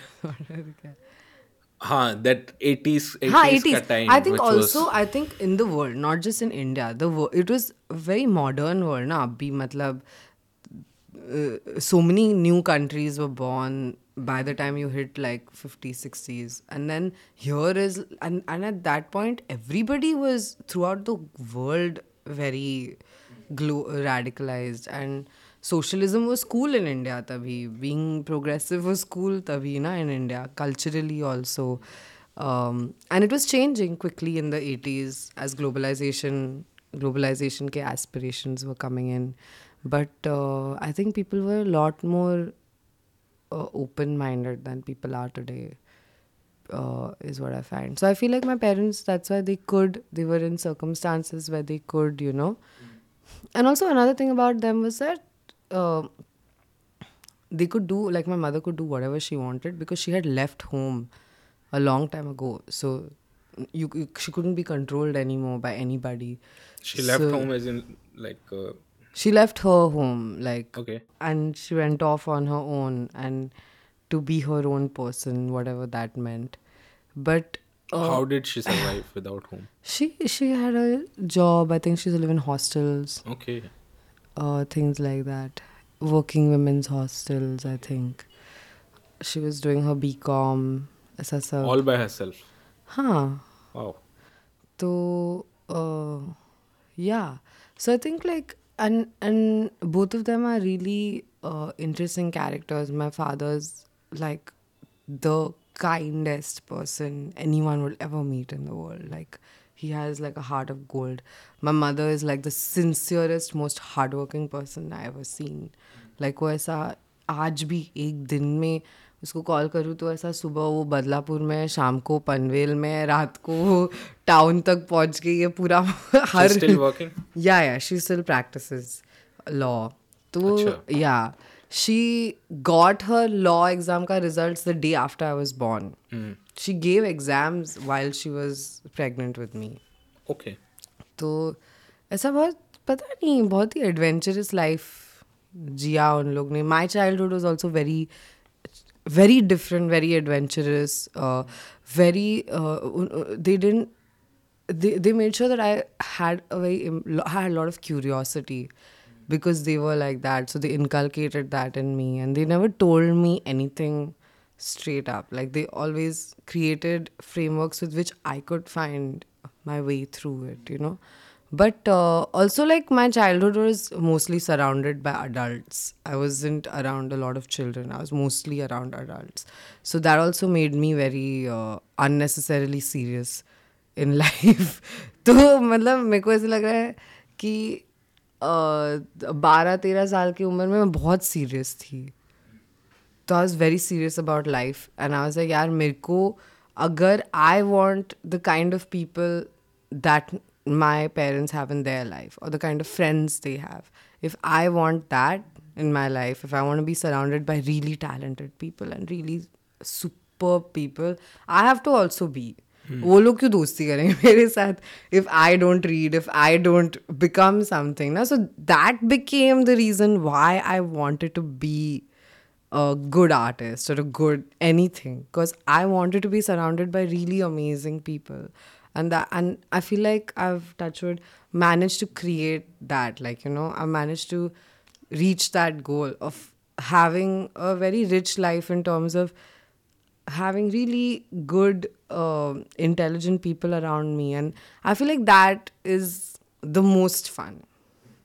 huh, that 80s, 80s, 80s. Time, I think also was... I think in the world not just in India the world, it was very modern world na abhi matlab uh, so many new countries were born by the time you hit like 50s 60s and then here is and, and at that point everybody was throughout the world very glo- radicalized and socialism was cool in India tabhi. Being progressive was cool tabhi na in India, culturally also. Um, and it was changing quickly in the 80s as globalization globalization aspirations were coming in but uh, i think people were a lot more uh, open minded than people are today uh, is what i find so i feel like my parents that's why they could they were in circumstances where they could you know and also another thing about them was that uh, they could do like my mother could do whatever she wanted because she had left home a long time ago. So you, you she couldn't be controlled anymore by anybody. She left so, home as in like. Uh, she left her home like. Okay. And she went off on her own and to be her own person, whatever that meant. But uh, how did she survive without home she she had a job i think she's living in hostels okay or things like that. Working women's hostels, I think. She was doing her BCom. SSL. All by herself. Huh. Wow. So, uh, yeah. So I think like and and both of them are really uh, interesting characters. My father's like the kindest person anyone will ever meet in the world. Like he has like a heart of gold. My mother is like the sincerest, most hardworking person I ever seen. Like वो ऐसा आज भी एक दिन में उसको call करूँ तो ऐसा सुबह वो बदलापुर में शाम को पनवेल में रात को वो टाउन तक पहुँच के ये पूरा हर या या शी स्टिल प्रैक्टिसेस लॉ तो या she got her law exam ka results the day after I was born. Mm. She gave exams while she was pregnant with me. Okay. तो ऐसा बहुत पता नहीं बहुत ही एडवेंचरस लाइफ जिया उन लोग ने my childhood was also very very different very adventurous very they didn't they, they made sure that I had a very had a lot of curiosity. because they were like that. So they inculcated that in me, and they never told me anything straight up. Like they always created frameworks with which I could find my way through it. You know. But uh, also, like my childhood was mostly surrounded by adults. I wasn't around a lot of children. I was mostly around adults. So that also made me very uh, unnecessarily serious in life तो मतलब मेरे को ऐसा लग रहा है कि बारह तेरह साल की उम्र में मैं बहुत सीरियस थी तो I was very serious about life and I was यार मेरे को अगर I want the kind of people that my parents have in their life और the kind of friends they have if I want that in my life if I want be surrounded by really talented people and really super people I have to also B वो लोग क्यों दोस्ती करेंगे मेरे साथ if I don't read if I don't become something ना so that became the reason why I wanted to be a good artist or a good anything because I wanted to be surrounded by really amazing people. And that and I feel like I've touched wood managed to create that. Like, you know, I managed to reach that goal of having a very rich life in terms of having really good, uh, intelligent people around me. And I feel like that is the most fun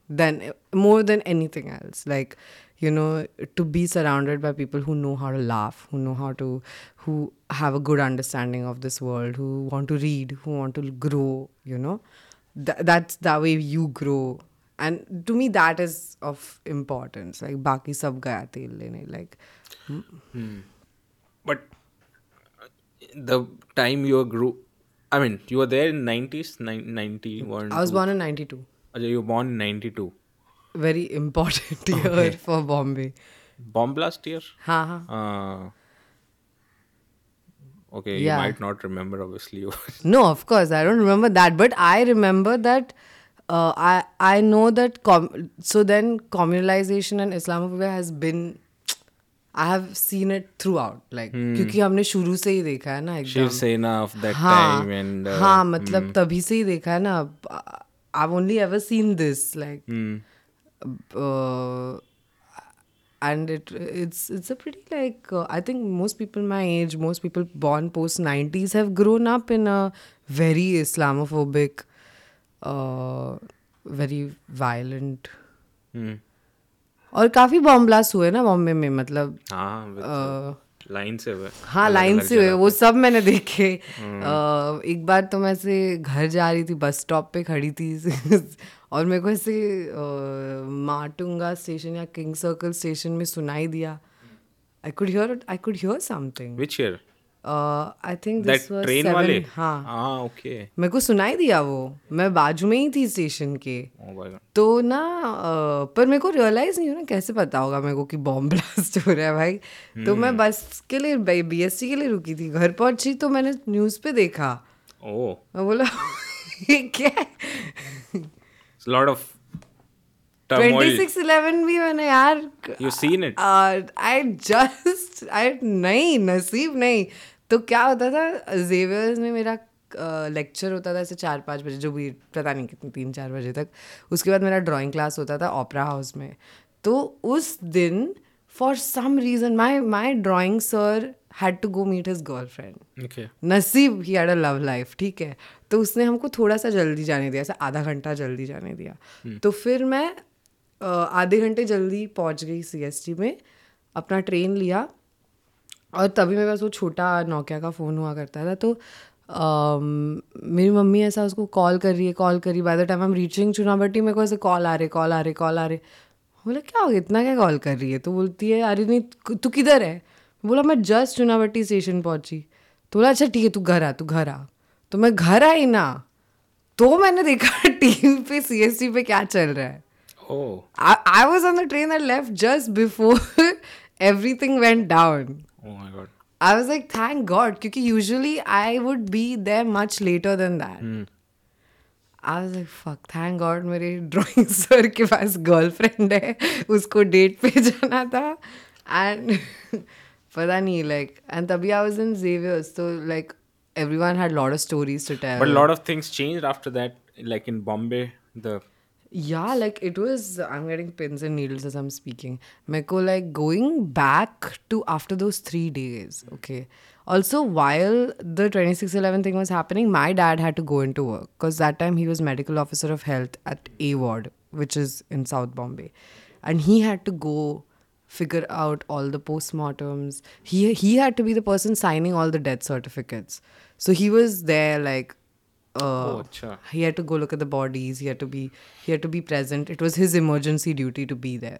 than more than anything else. Like, you know, to be surrounded by people who know how to laugh, who know how to, who have a good understanding of this world, who want to read, who want to grow, you know, Th- that's the way you grow and to me that is of importance like baki sab gaya tel lene like hmm. hmm. but the time you were grew I mean, you were there in 90s, 91. I was born in 92. Ajay, you were born in 92. Very important year okay. for Bombay. Bomb blast year? Ha, ha. Uh, okay, yeah. you might not remember, obviously. no, of course, I don't remember that. But I remember that. Uh, I I know that com- so then communalization and Islamophobia has been I have seen it throughout like क्योंकि हमने शुरू से ही देखा है ना Shiv Sena of that time and हां मतलब hmm. तभी से ही देखा है ना I have only ever seen this like and it it's it's a pretty like I think most people my age most people born post 90s have grown up in a very Islamophobic very violent और काफी bomb blast हुए ना बॉम्बे में मतलब line हाँ, से हुए हाँ लाइन से हुए वो सब मैंने देखे हम्म। एक बार तो मैं से घर जा रही थी बस स्टॉप पे खड़ी थी और मेरे को ऐसे माटुंगा स्टेशन या किंग सर्कल स्टेशन में सुनाई दिया I could hear I could hear something which year I think train वाले हाँ हाँ ओके मेरे को सुनाई दिया वो मैं बाजू में ही थी स्टेशन के oh तो ना uh, पर मेरे को रियलाइज नहीं हो ना कैसे पता होगा मेरे को कि बॉम्ब ब्लास्ट हो रहा है भाई तो मैं बस hmm. के लिए बीएससी के लिए रुकी थी घर पहुंची तो मैंने न्यूज़ पे देखा ओ oh. मैं बोला क्या लॉट ऑफ 2611 भी मैंने यार you seen it I just I नहीं नसीब नहीं तो क्या होता था जेवियर्स में मेरा लेक्चर होता था ऐसे चार पाँच बजे जो भी पता नहीं कितने तीन चार बजे तक उसके बाद मेरा ड्राइंग क्लास होता था ओपरा हाउस में तो उस दिन for some reason my my drawing sir had to go meet his girlfriend Naseeb he had a love life ठीक है तो उसने हमको थोड़ा सा जल्दी जाने दिया ऐसे आधा घंटा जल्दी जाने दिया hmm. तो फिर मैं आधे घंटे जल्दी पहुँच गई सी में अपना ट्रेन लिया और तभी मेरे पास वो छोटा नोकिया का फ़ोन हुआ करता था तो मेरी मम्मी ऐसा उसको कॉल कर रही है कॉल कर रही by the time I am reaching Chunabhatti मेरे को ऐसे कॉल आ रहे कॉल आ रहे कॉल आ रहे बोला क्या हो गया इतना क्या कॉल कर रही है तो बोलती है अरे नहीं तू किधर है बोला मैं जस्ट चुनावटी स्टेशन पहुंची तो बोला अच्छा ठीक है तू घर आ तू घर आ तो मैं घर आई ना तो मैंने देखा टीम पे सी पे क्या चल रहा है I was on the train I left just before everything went down oh my god I was like, thank God, because usually I would be there much later than that. I was like, fuck, thank God मेरे drawing sir के पास girlfriend है उसको date पे जाना था and पता नहीं like and तभी आई वाज इन जेवियर्स तो like everyone had lot of stories to tell but a lot of things changed after that like in bombay the yeah like it was i'm getting pins and needles as i'm speaking meko like going back to after those three days okay also while the 2611 thing was happening my dad had to go into work because that time he was medical officer of health at a ward which is in south bombay and he had to go figure out all the postmortems he he had to be the person signing all the death certificates so he was there like Uh, oh acha. he had to go look at the bodies he had to be he had to be present it was his emergency duty to be there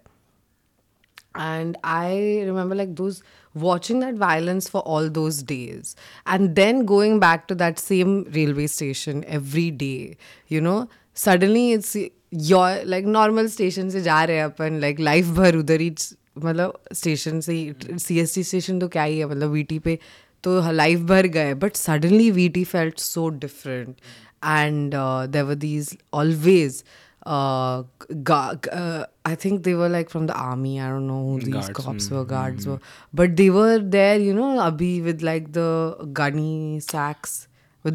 and i remember like those watching that violence for all those days and then going back to that same railway station every day you know suddenly it's your like normal station से जा रहे हैं अपन like life भर उधर ही मतलब station से ही C S T station तो क्या ही है मतलब वी टी पे तो लाइफ भर गए but suddenly V T felt so different and there were these always I think they were like from the army. I don't know who these guards, cops mm, were, guards mm. were, but they were there, you know, Abhi with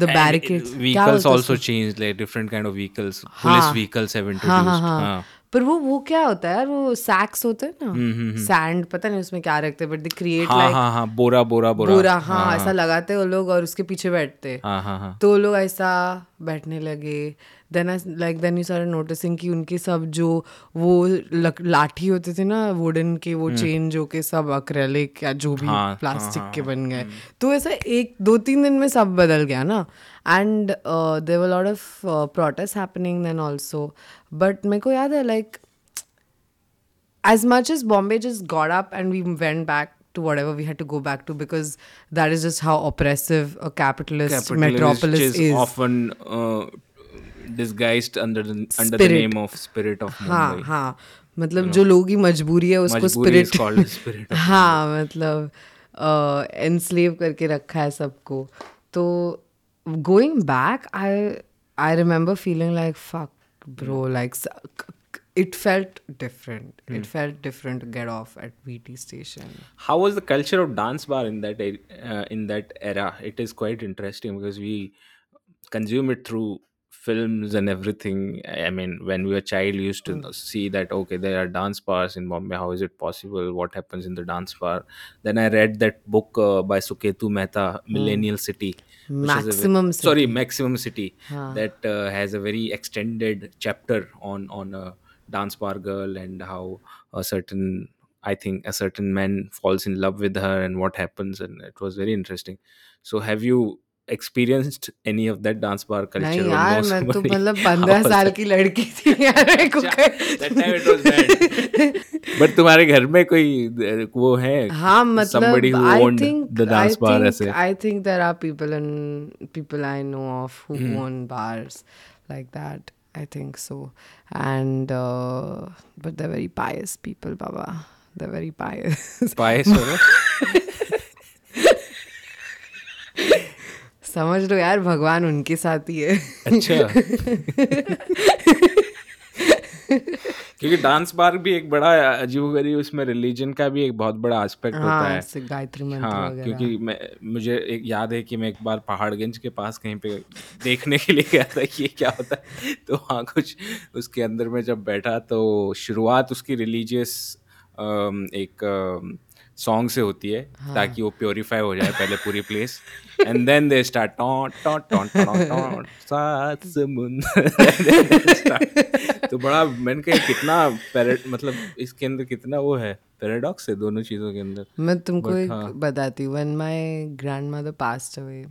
the and barricades. vehicles also changed, like different kind of vehicles. Police vehicles have introduced. haan, haan. Haan. पर वो वो क्या होता है यार वो सैक्स होते हैं ना सैंड हम्म, हम्म, हम्म। पता नहीं उसमें क्या रखते बट दे क्रिएट लाइक बोरा बोरा बोरा बोरा हाँ, हाँ ऐसा हाँ। लगाते वो लोग और उसके पीछे बैठते हाँ, हाँ, हाँ. तो लोग ऐसा बैठने लगे then I like then you sir noticing कि उनके सब जो वो लाठी होते थे ना वुडन के वो चेन हम्म। जो के सब अक्रेलिक या जो भी हाँ, प्लास्टिक हाँ, हाँ, के बन गए हम्म। तो ऐसा एक दो तीन दिन में सब बदल गया ना and they were lot of protest happening then also but मेरे को याद है like as much as Bombay just got up and we went back to whatever we had to go back to because that is just how oppressive a capitalist, capitalist metropolis is, is often uh, disguised under the under spirit. the name of spirit of Mumbai. हाँ हाँ मतलब you जो लोगों की मजबूरी है उसको spirit, spirit हाँ मतलब एनस्लेव uh, करके रखा है सबको तो going back I I remember feeling like fuck bro like it felt different. Mm. It felt different to get off at VT station. How was the culture of dance bar in that uh, in that era? It is quite interesting because we consume it through films and everything i mean when we were child we used to mm. see that okay there are dance bars in bombay how is it possible what happens in the dance bar then i read that book uh, by suketu mehta hmm. millennial mm. city maximum very, city. sorry maximum city that uh, has a very extended chapter on on a dance bar girl and how a certain I think a certain man falls in love with her and what happens, and it was very interesting. So, have you experienced any of that dance bar culture नहीं यार मैं तो मतलब 15 साल की लड़की थी यार cooker that time it was bad but तुम्हारे घर में कोई वो है हाँ मतलब somebody who I owned think, the dance I bar think, ऐसे I think there are people and people I know of who hmm. own bars like that I think so and uh, but they're very pious people baba they're very pious pious समझ लो यार भगवान उनके साथ ही है अच्छा क्योंकि dance park भी एक बड़ा अजीब गरीब उसमें रिलीजन का भी एक बहुत बड़ा एस्पेक्ट हाँ, होता है गायत्री मंत्र हाँ क्योंकि मैं मुझे एक याद है कि मैं एक बार पहाड़गंज के पास कहीं पे देखने के लिए गया था कि ये क्या होता है तो वहाँ कुछ उसके अंदर में जब बैठा तो शुरुआत उसकी रिलीजियस एक सॉन्ग से होती है हाँ. ताकि वो प्योरीफाई हो जाए पहले पूरी place and then they start taught टॉट टॉट टॉट सात समुंदर तो बड़ा मैंने कहा कितना पैराड मतलब इसके अंदर कितना वो है पैराडॉक्स है दोनों चीज़ों के अंदर मैं तुमको एक हाँ. बताती हूँ when my grandmother passed away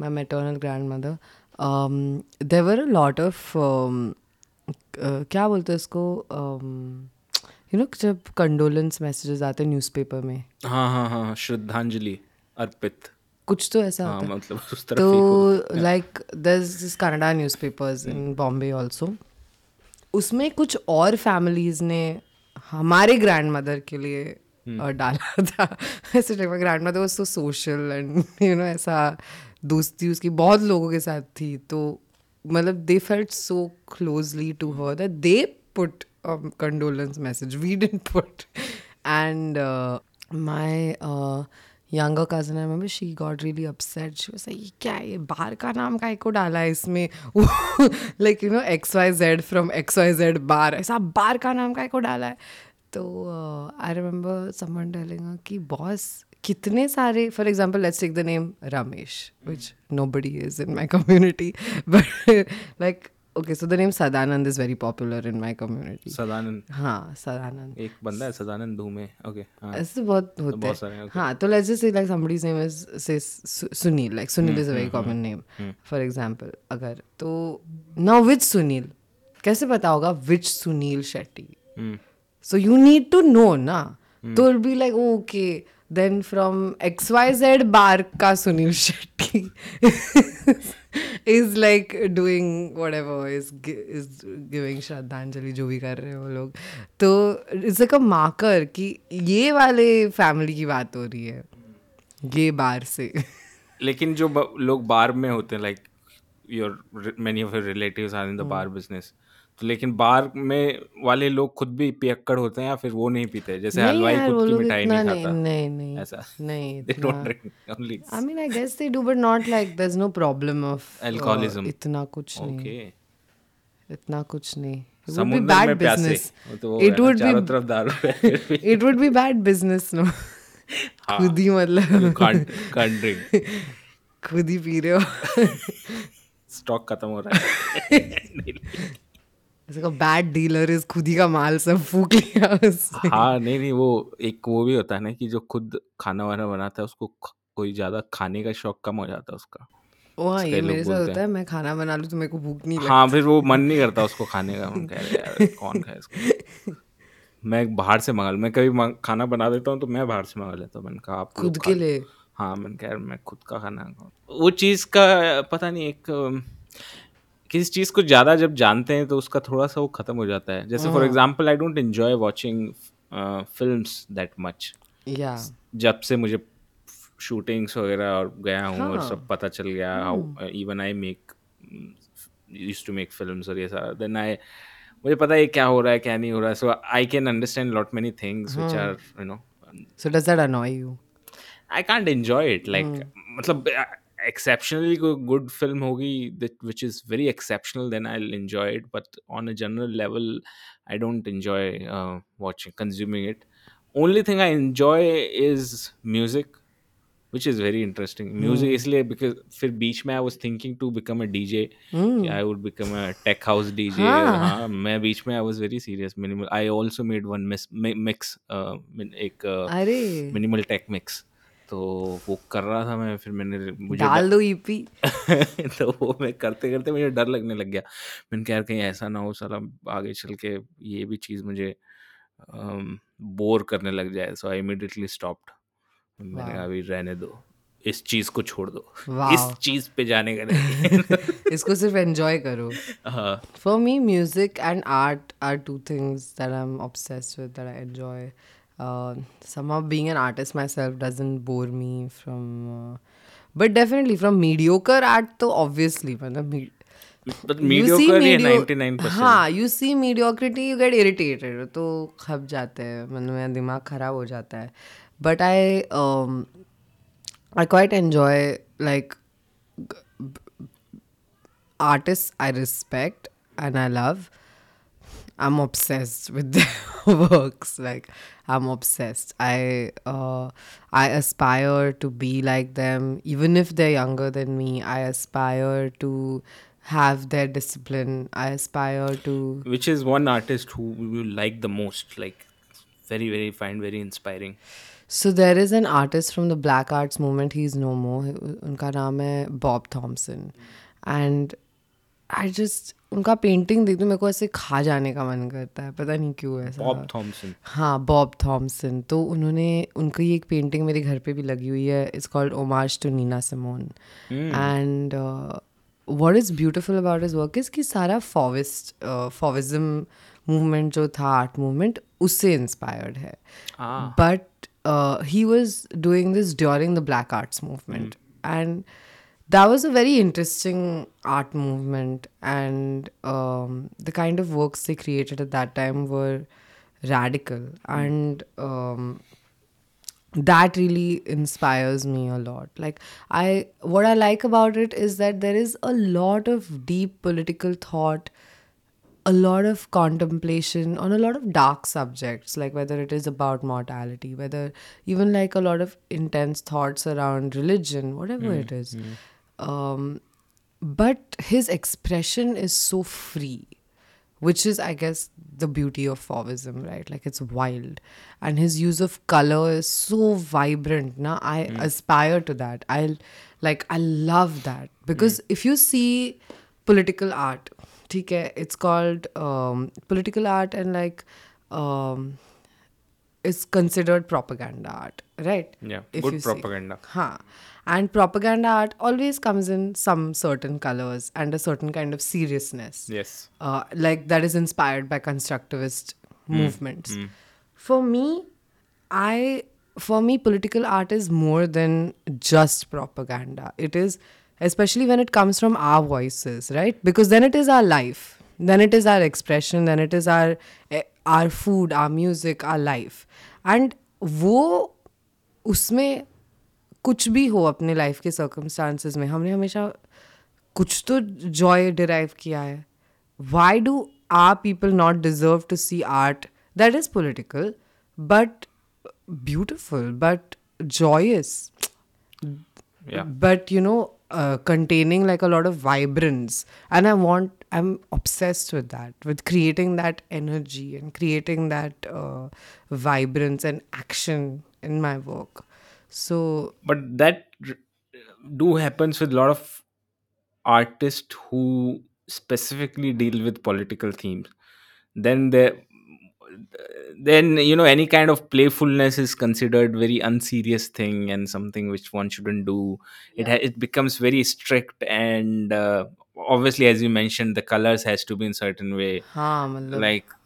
my maternal grandmother there were a lot of क्या बोलते हैं इसको um, यू नो जब कंडोलेंस मैसेजेस आते हैं न्यूज़पेपर में हाँ, हाँ हाँ हाँ श्रद्धांजलि अर्पित कुछ तो ऐसा हाँ, होता मतलब उस तरफ तो like this Kannada newspapers in Bombay also उसमें कुछ और फैमिलीज ने हमारे ग्रैंड मदर के लिए और hmm. डाला था ऐसे लाइक ग्रैंड मदर वो सोशल एंड यू नो ऐसा दोस्ती उसकी बहुत लोगों के साथ थी तो मतलब they felt so closely to her that they put a condolence message. We didn't put. And uh, my uh, younger cousin, I remember she got really upset. She was like, क्या ये बार का नाम काय को डाला है इसमें like you know X Y Z from X Y Z bar ऐसा बार का नाम काय को डाला है तो आई रिमेंबर समन डालेगा कि बॉस कितने सारे for example let's take the name Ramesh which nobody is in my community but like okay so the name Sadanand is very popular in my community Sadanand हां सदानंद एक बंदा है सदानंद धूमे ओके हाँ ऐसे तो बहुत तो होते हैं बहुत सारे okay. हाँ तो let's just say like somebody's name is say Sunil like Sunil is a very common name for example अगर तो नाउ व्हिच सुनील कैसे पता होगा which Sunil Shetty so you need to know ना हम्म। तो will be like okay then from X Y Z bar का Sunil Shetty is like doing whatever is is giving श्रद्धांजलि जो भी कर रहे हैं वो लोग तो इट्स लाइक अ मार्कर कि ये वाले फैमिली की बात हो रही है ये बार से लेकिन जो लोग बार में होते हैं like your many of your relatives are in the bar business तो लेकिन बार में वाले लोग खुद भी पियक्कड़ होते हैं या फिर वो नहीं पीते जैसे हलवाई खुद की मिठाई नहीं नहीं खाता नहीं नहीं ऐसा नहीं they don't drink only I mean I guess they do but not like there is no problem of alcoholism इतना कुछ नहीं ओके इतना कुछ नहीं it would be बैड में प्यासे business वो तो चारों तरफ दारू है फिर भी it would be हाँ। खुद ही मतलब कांट कांट ड्रिंक खुद ही पी रहे हो स्टॉक खत्म हो रहा है ऐसे का बैड डीलर इस खुद ही का माल सब फूक लिया उससे हाँ नहीं नहीं वो एक वो भी होता है ना कि जो खुद खाना वाना बनाता है उसको कोई ज्यादा खाने का शौक कम हो जाता है उसका ओ हाँ ये मेरे साथ होता है मैं खाना बना लूँ तो मेरे को भूख नहीं हाँ फिर वो मन नहीं करता उसको खाने का मन कह रहे यार कौन खाए इसको मैं बाहर से मंगा लूँ मैं कभी खाना बना देता हूँ तो मैं बाहर से मंगा लेता हूँ मैंने कहा आप खुद के लिए हाँ मैंने कहा मैं खुद का खाना वो चीज़ का पता नहीं एक किसी चीज़ को ज़्यादा जब जानते हैं तो उसका थोड़ा सा वो ख़त्म हो जाता है जैसे for example I don't enjoy watching film that much जब से मुझे शूटिंग्स वगैरह और गया हूँ हाँ. और सब हाँ। पता चल गया even I make use to make film और ये सारा देन आई मुझे पता है क्या हो रहा है क्या नहीं हो रहा है so I can understand lot many things which are you know so does that annoy you I can't enjoy it like मतलब uh, exceptionally good film hogi that which is very exceptional then i'll enjoy it but on a general level i don't enjoy uh, watching consuming it only thing i enjoy is music which is very interesting music mm. इसलिए because फिर बीच में I was thinking to become a DJ I would become a tech house DJ हाँ मैं बीच में I was very serious minimal I also made one mix एक minimal tech mix तो वो कर रहा था मैं फिर मैंने मुझे डाल दो ईपी e तो वो मैं करते करते मुझे डर लगने लग गया मैंने कहा कहीं ऐसा ना हो साला आगे चल के ये भी चीज़ मुझे बोर करने लग जाए सो आई इमिडिएटली स्टॉप्ड मैंने कहा अभी रहने दो इस चीज को छोड़ दो इस चीज पे जाने का नहीं इसको सिर्फ एंजॉय करो for me music and art are two things that I am obsessed with that I enjoy uh, somehow being an artist myself doesn't bore me from uh, but definitely from mediocre art though obviously me- but mediocre is 99% हाँ you see mediocrity you get irritated तो खप जाते हैं मतलब मेरा दिमाग खराब हो जाता है but I um, I quite enjoy like artists I respect and I love I'm obsessed with their works. Like I'm obsessed. I uh, I aspire to be like them, even if they're younger than me. I aspire to have their discipline. I aspire to which is one artist who you like the most like very very find very inspiring So there is an artist from the Black Arts movement. He's no more. उनका नाम है Bob Thomson and I just उनका painting देख दो मेरे को ऐसे खा जाने का मन करता है पता नहीं क्यों ऐसा बॉब थॉमसन हाँ बॉब थॉमसन तो उन्होंने उनकी एक पेंटिंग मेरे घर पे भी लगी हुई है it's called homage to Nina Simone and what is beautiful about his work is कि सारा फॉविस्ट फॉविज्म मूवमेंट जो था आर्ट मूवमेंट उससे इंस्पायर्ड है but he was doing this during the black arts movement and that was a very interesting art movement and um, the kind of works they created at that time were radical and um, that really inspires me a lot like i what i like about it is that there is a lot of deep political thought a lot of contemplation on a lot of dark subjects like whether it is about mortality whether even like a lot of intense thoughts around religion whatever mm, it is mm. Um, but his expression is so free, which is, I guess, the beauty of Fauvism, right? Like it's wild. And his use of color is so vibrant. Now I mm. aspire to that. I'll like I love that. Because mm. if you see political art, okay, it's called um, political art and like um, it's considered propaganda art, right? Yeah. If good propaganda. See, huh. And propaganda art always comes in some certain colors and a certain kind of seriousness. yes Uh, like that is inspired by constructivist movements. For me, I for me political art is more than just propaganda. It is especially when it comes from our voices, right? Because then it is our life. then it is our expression then it is our eh, our food our music our life and वो उसमें कुछ भी हो अपने life के circumstances में हमने हमेशा कुछ तो जॉय डिराइव किया है why do are people not deserve to see art that is political but beautiful but joyous but you know containing like a lot of vibrance and I want I am obsessed with that with creating that energy and creating that vibrance and action in my work so but that r- do happens with a lot of artists who specifically deal with political themes then there then you know any kind of playfulness is considered very unserious thing and something which one shouldn't do it ha- it becomes very strict and uh, obviously as you mentioned the colors has to be in certain way हाँ मतलब like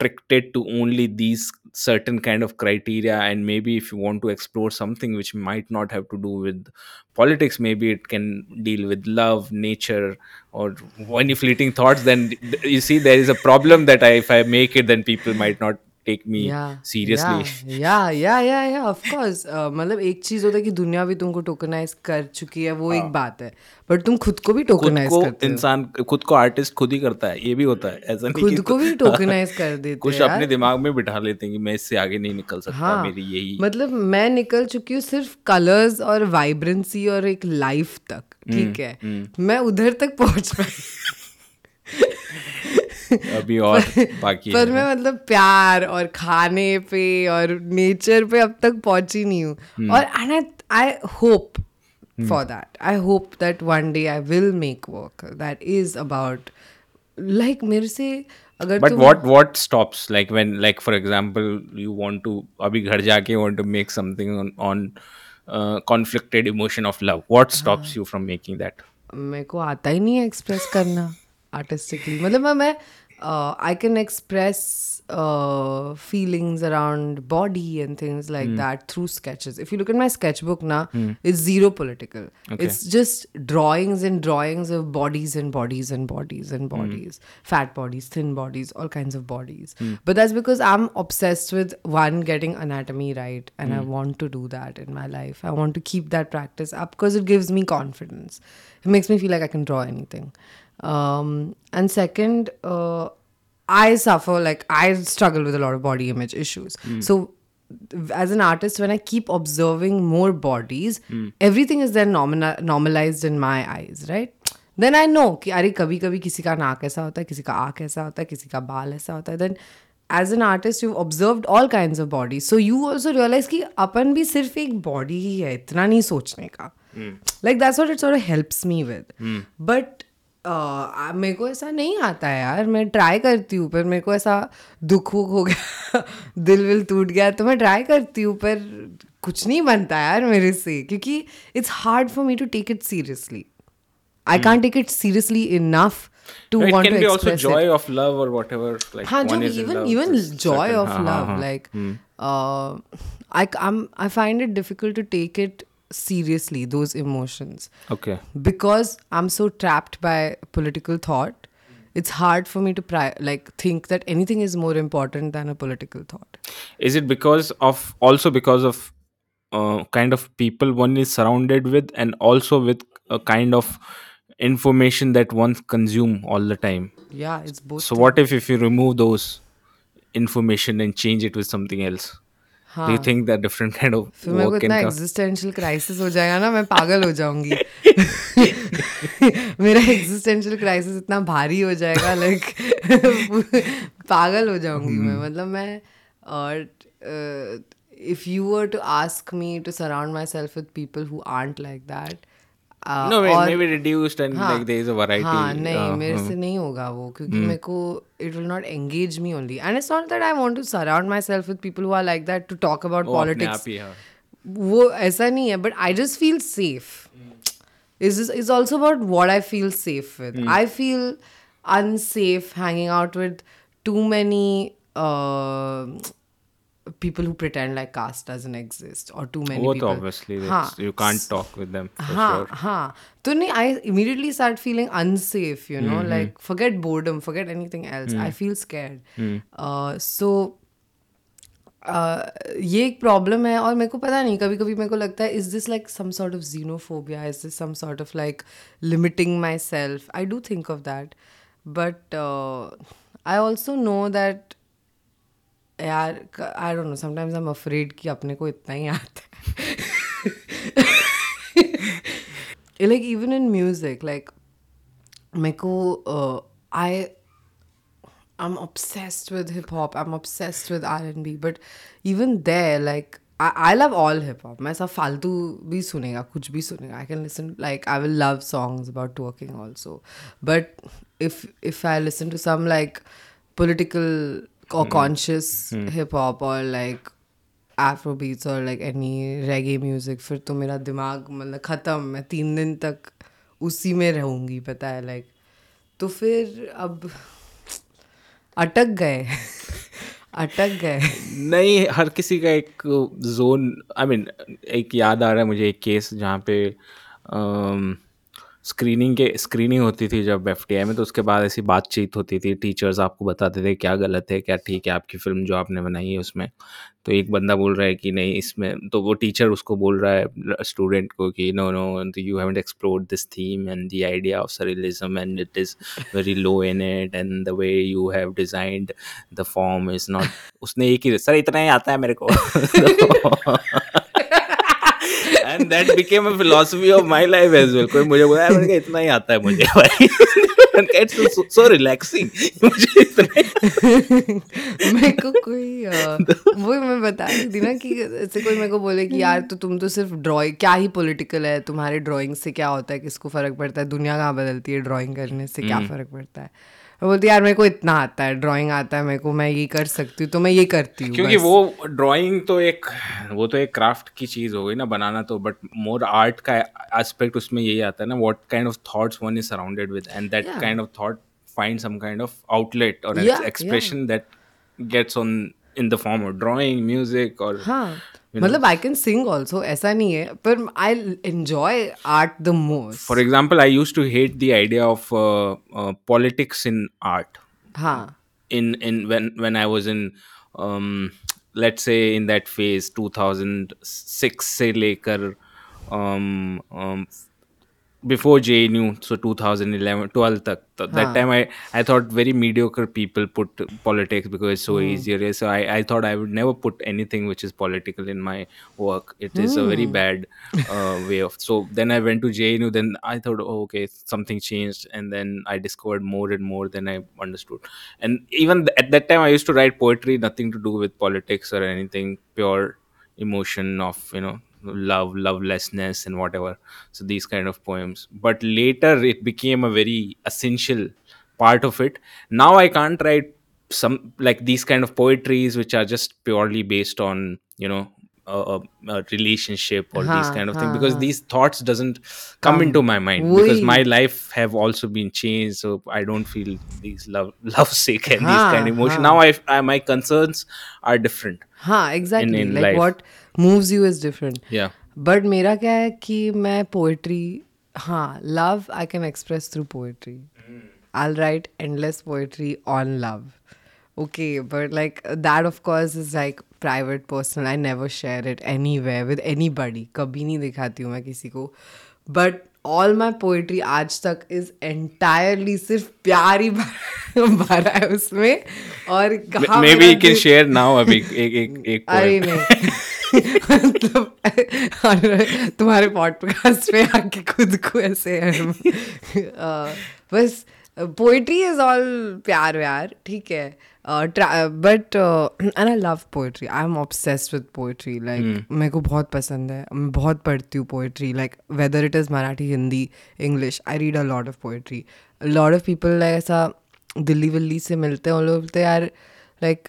restricted to only these certain kind of criteria and maybe if you want to explore something which might not have to do with politics maybe it can deal with love nature or any fleeting thoughts then you see there is a problem that I, if i make it then people might not take me seriously या या या या of course मतलब एक चीज होता है कि दुनिया भी तुमको टोकनाइज कर चुकी है वो एक हाँ। बात है बट तुम खुद को भी टोकनाइज करते हो इंसान खुद को आर्टिस्ट खुद ही करता है ये भी होता है ऐसा नहीं खुद को भी टोकनाइज कर देते कुछ अपने दिमाग में बिठा लेते हैं कि मैं इससे आगे नहीं निकल सकता हाँ। मेरी यही मतलब मैं निकल चुकी हूँ सिर्फ कलर्स और वाइब्रेंसी और एक लाइफ तक ठीक हम्म, है हम्म। मैं उधर तक पहुंच पाई अभी और बाकी पर मैं मतलब प्यार और खाने पे और नेचर पे अब तक पहुंची नहीं हूँ हम्म। और and I hope for that I hope that one day I will make work that is about like मेरे से अगर but what what stops like when like for example you want to अभी घर जाके want to make something on conflicted emotion of love what stops you from making that मेरे को आता ही नहीं है एक्सप्रेस करना आर्टिस्टिकली मतलब मैं मैं I can express feelings around body and things like that through sketches if you look at my sketchbook now it's zero political it's just drawings and drawings of bodies and bodies and bodies and bodies fat bodies thin bodies all kinds of bodies but that's because i'm obsessed with one getting anatomy right and i want to do that in my life i want to keep that practice up because it gives me confidence it makes me feel like i can draw anything um, and second uh, I suffer like I struggle with a lot of body image issues. So as an artist, when I keep observing more bodies, everything is then nomina- normalized in my eyes, right? Then I know कि अरे कभी कभी किसी का नाक ऐसा होता है किसी का आँख ऐसा होता है किसी का बाल ऐसा होता है then as an artist you've observed all kinds of bodies so you also realize कि अपन भी सिर्फ एक body ही है इतना नहीं सोचने का like that's what it sort of helps me with but uh, मेरे को ऐसा नहीं आता है यार मैं ट्राई करती हूँ पर मेरे को ऐसा दुख वुख हो गया दिल विल टूट गया तो मैं ट्राई करती हूँ पर कुछ नहीं बनता यार मेरे से क्योंकि it's hard for me to take it seriously I can't take it seriously enough to want हाँ जो even even joy of love like I I find it difficult to take it seriously those emotions. Okay. Because I'm so trapped by political thought, it's hard for me to pri- like think that anything is more important than a political thought. Is it because of also because of uh, kind of people one is surrounded with, and also with a kind of information that one consume all the time? Yeah, it's both. So things. what if if you remove those information and change it with something else? हाँ. Do you think that different फिर मेरे को इतना existential crisis हो जाएगा ना मैं पागल हो जाऊंगी मेरा एग्जिस्टेंशियल क्राइसिस इतना भारी हो जाएगा लाइक पागल हो जाऊंगी मैं hmm. मतलब मैं और if you were to ask me to surround myself with people who aren't like that no uh, हाँ, हाँ, नहीं uh, मेरे hmm. से नहीं होगा वो क्योंकि hmm. मेरे को it will not engage me only and I too with too many वो ऐसा नहीं है but I safe people who pretend like caste doesn't exist or too many वो people. तो obviously हाँ, that's- you can't talk with them for हाँ sure हाँ तो नहीं I immediately start feeling unsafe you know like forget boredom forget anything else I feel scared uh, so uh, ये एक problem है और मेरे को पता नहीं कभी कभी मेरे को लगता है is this like some sort of xenophobia is this some sort of like limiting myself I do think of that but I also know that यार I don't know sometimes I am afraid कि अपने को इतना ही आता है like even in music like मेरे को I am obsessed with hip hop I am obsessed with R N B but even they like I love all hip hop मैं सब फालतू भी सुनेगा कुछ भी सुनेगा I can listen like I will love songs about working also but if if I listen to some like political or mm-hmm. conscious mm-hmm. hip hop or like afro beats और like any reggae music फिर तो मेरा दिमाग मतलब ख़त्म मैं तीन दिन तक उसी में रहूँगी pata hai लाइक तो फिर अब अटक गए अटक गए नहीं हर किसी का एक zone I I mean mean, एक याद आ रहा है मुझे एक केस जहाँ पे um, स्क्रीनिंग के स्क्रीनिंग होती थी जब एफ में तो उसके बाद ऐसी बातचीत होती थी टीचर्स आपको बताते थे क्या गलत है क्या ठीक है आपकी फ़िल्म जो आपने बनाई है उसमें तो एक बंदा बोल रहा है कि नहीं इसमें तो वो टीचर उसको बोल रहा है स्टूडेंट को कि no no you haven't explored this theme and the idea of surrealism and it is very low in it and the way you have designed the form is not उसने एक ही sir इतना ही आता है मेरे को तो and that became a philosophy of my life as well कोई मुझे बोला मैंने कहा इतना ही आता है मुझे भाई इट्स सो रिलैक्सिंग मुझे मेरे को कोई वो मैं बता रही थी ना कि ऐसे कोई मेरे को बोले कि यार तो तुम तो सिर्फ ड्राइंग क्या ही पॉलिटिकल है तुम्हारे ड्राइंग से क्या होता है किसको फर्क पड़ता है दुनिया कहाँ बदलती है ड्राइंग करने से क्या हम्म। फर्क पड़ता है बोलती यार मेरे को इतना आता है ड्राइंग आता है मेरे को मैं ये कर सकती हूँ तो मैं ये करती हूँ क्योंकि वो ड्राइंग तो एक वो तो एक क्राफ्ट की चीज़ हो गई ना बनाना तो बट मोर आर्ट का एस्पेक्ट उसमें यही आता है ना what kind of thoughts one is surrounded with and that kind of thought find some kind of outlet और expression that gets on in the form of drawing music और हाँ मतलब आई कैन सिंग ऑल्सो ऐसा नहीं है पर I enjoy art the most for example I use to hate the idea of politics in art हाँ in in when I was in late से in that phase two thousand six से लेकर um, um, before JNU, so 2011, 12, tak, th- that time I, I thought very mediocre people put politics because it's so Hmm. easier. So I, I thought I would never put anything which is political in my work. It is a very hmm. bad uh, way of. So then I went to JNU. Then I thought, oh, okay, something changed, and then I discovered more and more than I understood. And even th- at that time, I used to write poetry, nothing to do with politics or anything, pure emotion of you know love lovelessness and whatever so these kind of poems but later it became a very essential part of it now i can't write some like these kind of poetries which are just purely based on you know a, a relationship or these kind of things because these thoughts doesn't come into my mind um, because my life have also been changed so i don't feel these love love sick and these kind of emotion now I, I, my concerns are different ha exactly in, in like life. what moves you is different yeah but mera kya hai ki main poetry ha love i can express through poetry hmm. i'll write endless poetry on love okay but like that of course is like private personal I never share it anyway with anybody कभी नहीं दिखाती हूँ मैं किसी को but all my poetry आज तक is entirely सिर्फ प्यार ही भरा है उसमें और कहा maybe can share now अभी एक एक एक अरे नहीं मतलब तुम्हारे पॉडकास्ट में आके खुद को ऐसे बस पोइट्री इज ऑल प्यार व्यार ठीक है but and I love poetry I am obsessed with poetry like मेरे को बहुत पसंद है मैं बहुत पढ़ती हूँ poetry like whether it is Marathi Hindi English I read a lot of poetry lot of people like ऐसा दिल्ली विल्ली से मिलते हैं उन लोग बोलते यार लाइक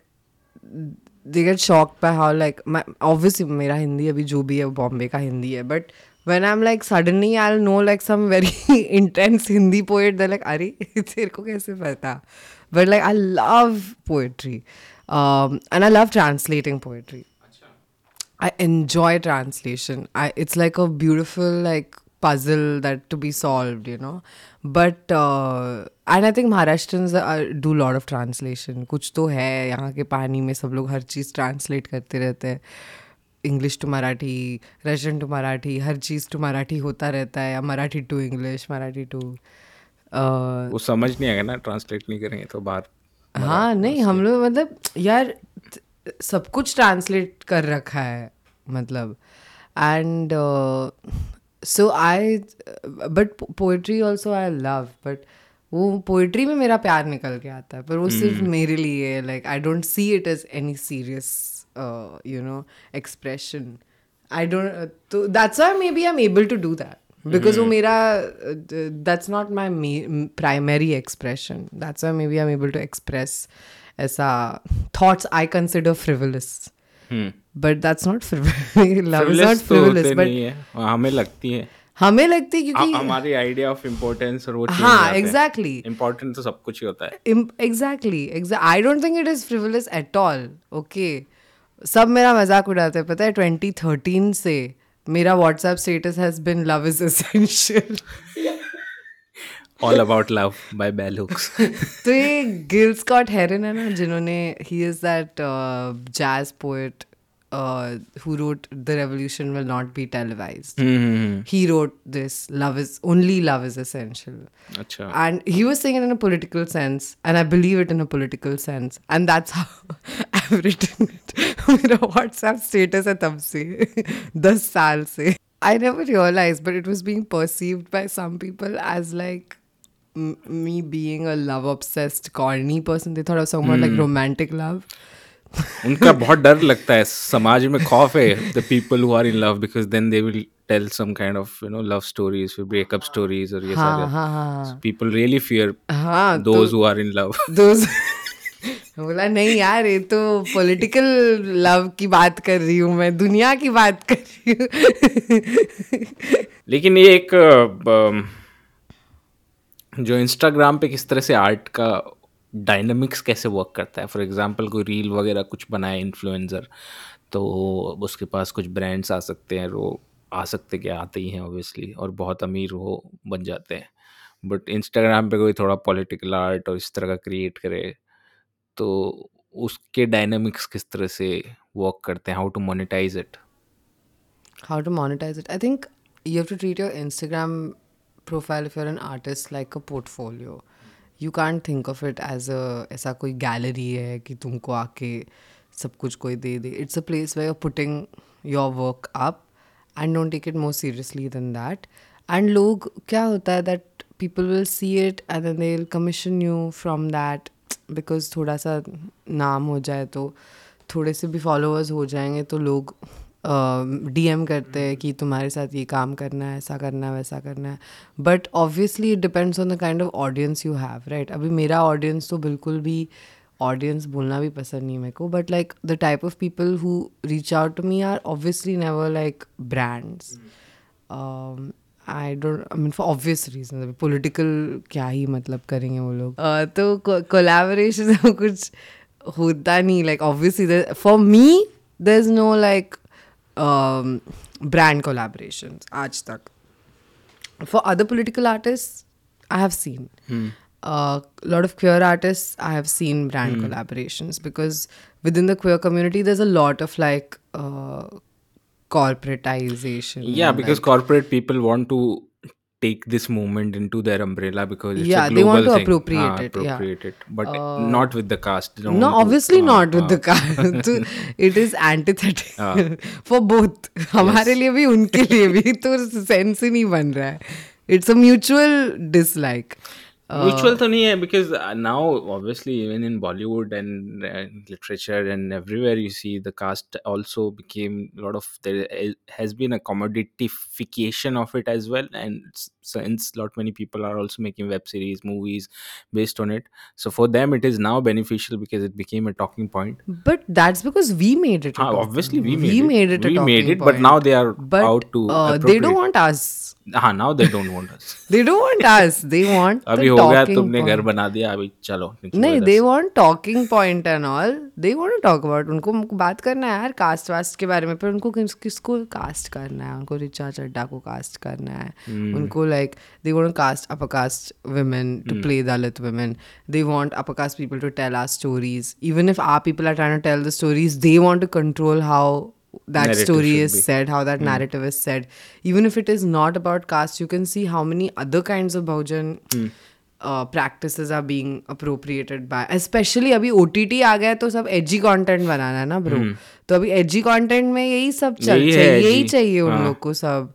दे गेट शॉक पे हाउ लाइक ऑब्वियसली मेरा हिंदी अभी जो भी है बॉम्बे का हिंदी है but I am like suddenly I know like some very intense Hindi poet the like अरे तेरे को कैसे पता but like I love poetry um, and I love translating poetry I enjoy translation. I it's like a beautiful like puzzle that to be solved, you know. But uh, and I think Maharashtrians are, do a lot of translation. कुछ तो है यहाँ के पानी में सब लोग हर चीज़ translate करते रहते हैं English to Marathi Russian to Marathi her cheese to Marathi होता रहता है या Marathi to English Marathi to वो समझ नहीं आएगा ना ट्रांसलेट नहीं करेंगे तो बाहर हाँ नहीं हम लोग मतलब यार सब कुछ ट्रांसलेट कर रखा है मतलब and so I but poetry also I love but वो पोइट्री में मेरा प्यार निकल के आता है पर वो सिर्फ हम्म। मेरे लिए like I don't see it is any serious you know expression I don't तो that's why maybe I am able to do that because वो mm-hmm. मेरा that's not my primary expression that's why maybe I am able to express ऐसा thoughts I consider frivolous but that's not love not frivolous but हमें लगती है हमें लगती है क्योंकि हमारी आइडिया ऑफ इम्पोर्टेंस और वो हाँ एग्जैक्टली इम्पोर्टेंट तो सब कुछ ही होता है exactly I don't think it is frivolous at all okay सब मेरा मजाक उड़ाते हैं पता है ट्वेंटी थर्टीन से मेरा WhatsApp status has been love is essential all about love by bell hooks तो ये गिल स्कॉट हेरन है ना जिन्होंने he is that jazz poet who wrote the revolution will not be televised hmm, he wrote this love is only love is essential अच्छा and he was saying it in a political sense and i believe it in a political sense and that's how i've written it मेरा WhatsApp status है तब से दस साल से I never realise but it was being perceived by some people as like me being a love obsessed corny person they thought of someone like romantic love उनका बहुत डर लगता है समाज में खौफ है the people who are in love because then they will tell some kind of you know love stories breakup stories और ये हाँ, सारे people really fear those who are in love those बोला नहीं यार ये तो पॉलिटिकल लव की बात कर रही हूँ मैं दुनिया की बात कर रही हूँ लेकिन ये एक जो इंस्टाग्राम पे किस तरह से आर्ट का डायनमिक्स कैसे वर्क करता है फॉर एग्जांपल कोई रील वगैरह कुछ बनाए इन्फ्लुएंसर तो उसके पास कुछ ब्रांड्स आ सकते हैं वो तो आ सकते क्या आते ही हैं ऑब्वियसली और बहुत अमीर हो बन जाते हैं बट इंस्टाग्राम पे कोई थोड़ा पॉलिटिकल आर्ट और इस तरह का क्रिएट करे तो उसके डायनामिक्स किस तरह से वर्क करते हैं how to monetize it how to monetize it I think you have to treat your Instagram profile for an artist like a portfolio you can't think of it as a ऐसा कोई gallery है कि तुमको आके सब कुछ कोई दे दे it's a place where are putting your work up and don't take it more seriously than that and लोग क्या होता है that people will see it and they will commission you from that because थोड़ा सा नाम हो जाए तो थोड़े से भी फॉलोअर्स हो जाएंगे तो लोग डीएम करते हैं हम्म। कि तुम्हारे साथ ये काम करना है ऐसा करना है वैसा करना है but obviously it depends on the kind of audience you have right अभी मेरा ऑडियंस तो बिल्कुल भी ऑडियंस बोलना भी पसंद नहीं मेरे को but like the type of people who reach out to me are obviously never like brands I don't I mean for obvious reason अभी पोलिटिकल क्या ही मतलब करेंगे वो लोग uh, तो कोलेबोरेशन कुछ होता नहीं like obviously for me there is no like um, brand collaborations aaj tak for other political artists i have seen hmm. a lot of queer artists i have seen brand hmm. collaborations because within the queer community there's a lot of like uh, corporatization yeah because corporate people want to take this movement into their umbrella because it's yeah, a global they want to thing. appropriate ah, it, appropriate yeah. it, but uh, not with the caste. No, obviously to, not uh, with uh, the caste. it is antithetical uh, for both. Yes. हमारे लिए भी उनके लिए भी तो sense ही नहीं बन रहा है. It's a mutual dislike. Mutual तो नहीं है because uh, now obviously even in Bollywood and uh, literature and everywhere you see the caste also became a lot of there is- has been a commoditification of it as well and s- since lot many people are also making web series movies based on it so for them it is now beneficial because it became a talking point But that's because we made it. A Ah, talking- obviously we we made, made it, it. a we made talking it but now point. they are But out to uh, they appropriate. don't want us. हाँ now they don't want us they don't want us they want अभी हो गया तुमने घर बना दिया अभी चलो नहीं they want talking point and all they want to talk about उनको बात करना है यार कास्ट वास्ट के बारे में पर उनको किस किसको कास्ट करना है उनको रिचा चड्डा को कास्ट करना है hmm. उनको like they want caste upper caste women to play Dalit women they want upper caste people to tell our stories even if are people are trying to tell the stories they want to control how that narrative story is be. said, how that mm. narrative is said. Even if it is not about caste, you can see how many other kinds of bhojan mm. uh, practices are being appropriated by. Especially abhi OTT aa gaya to sab edgy content banana content बनाना है mm. तो अभी edgy content में यही सब चल यही चाहिए यही चाहिए उन लोग को सब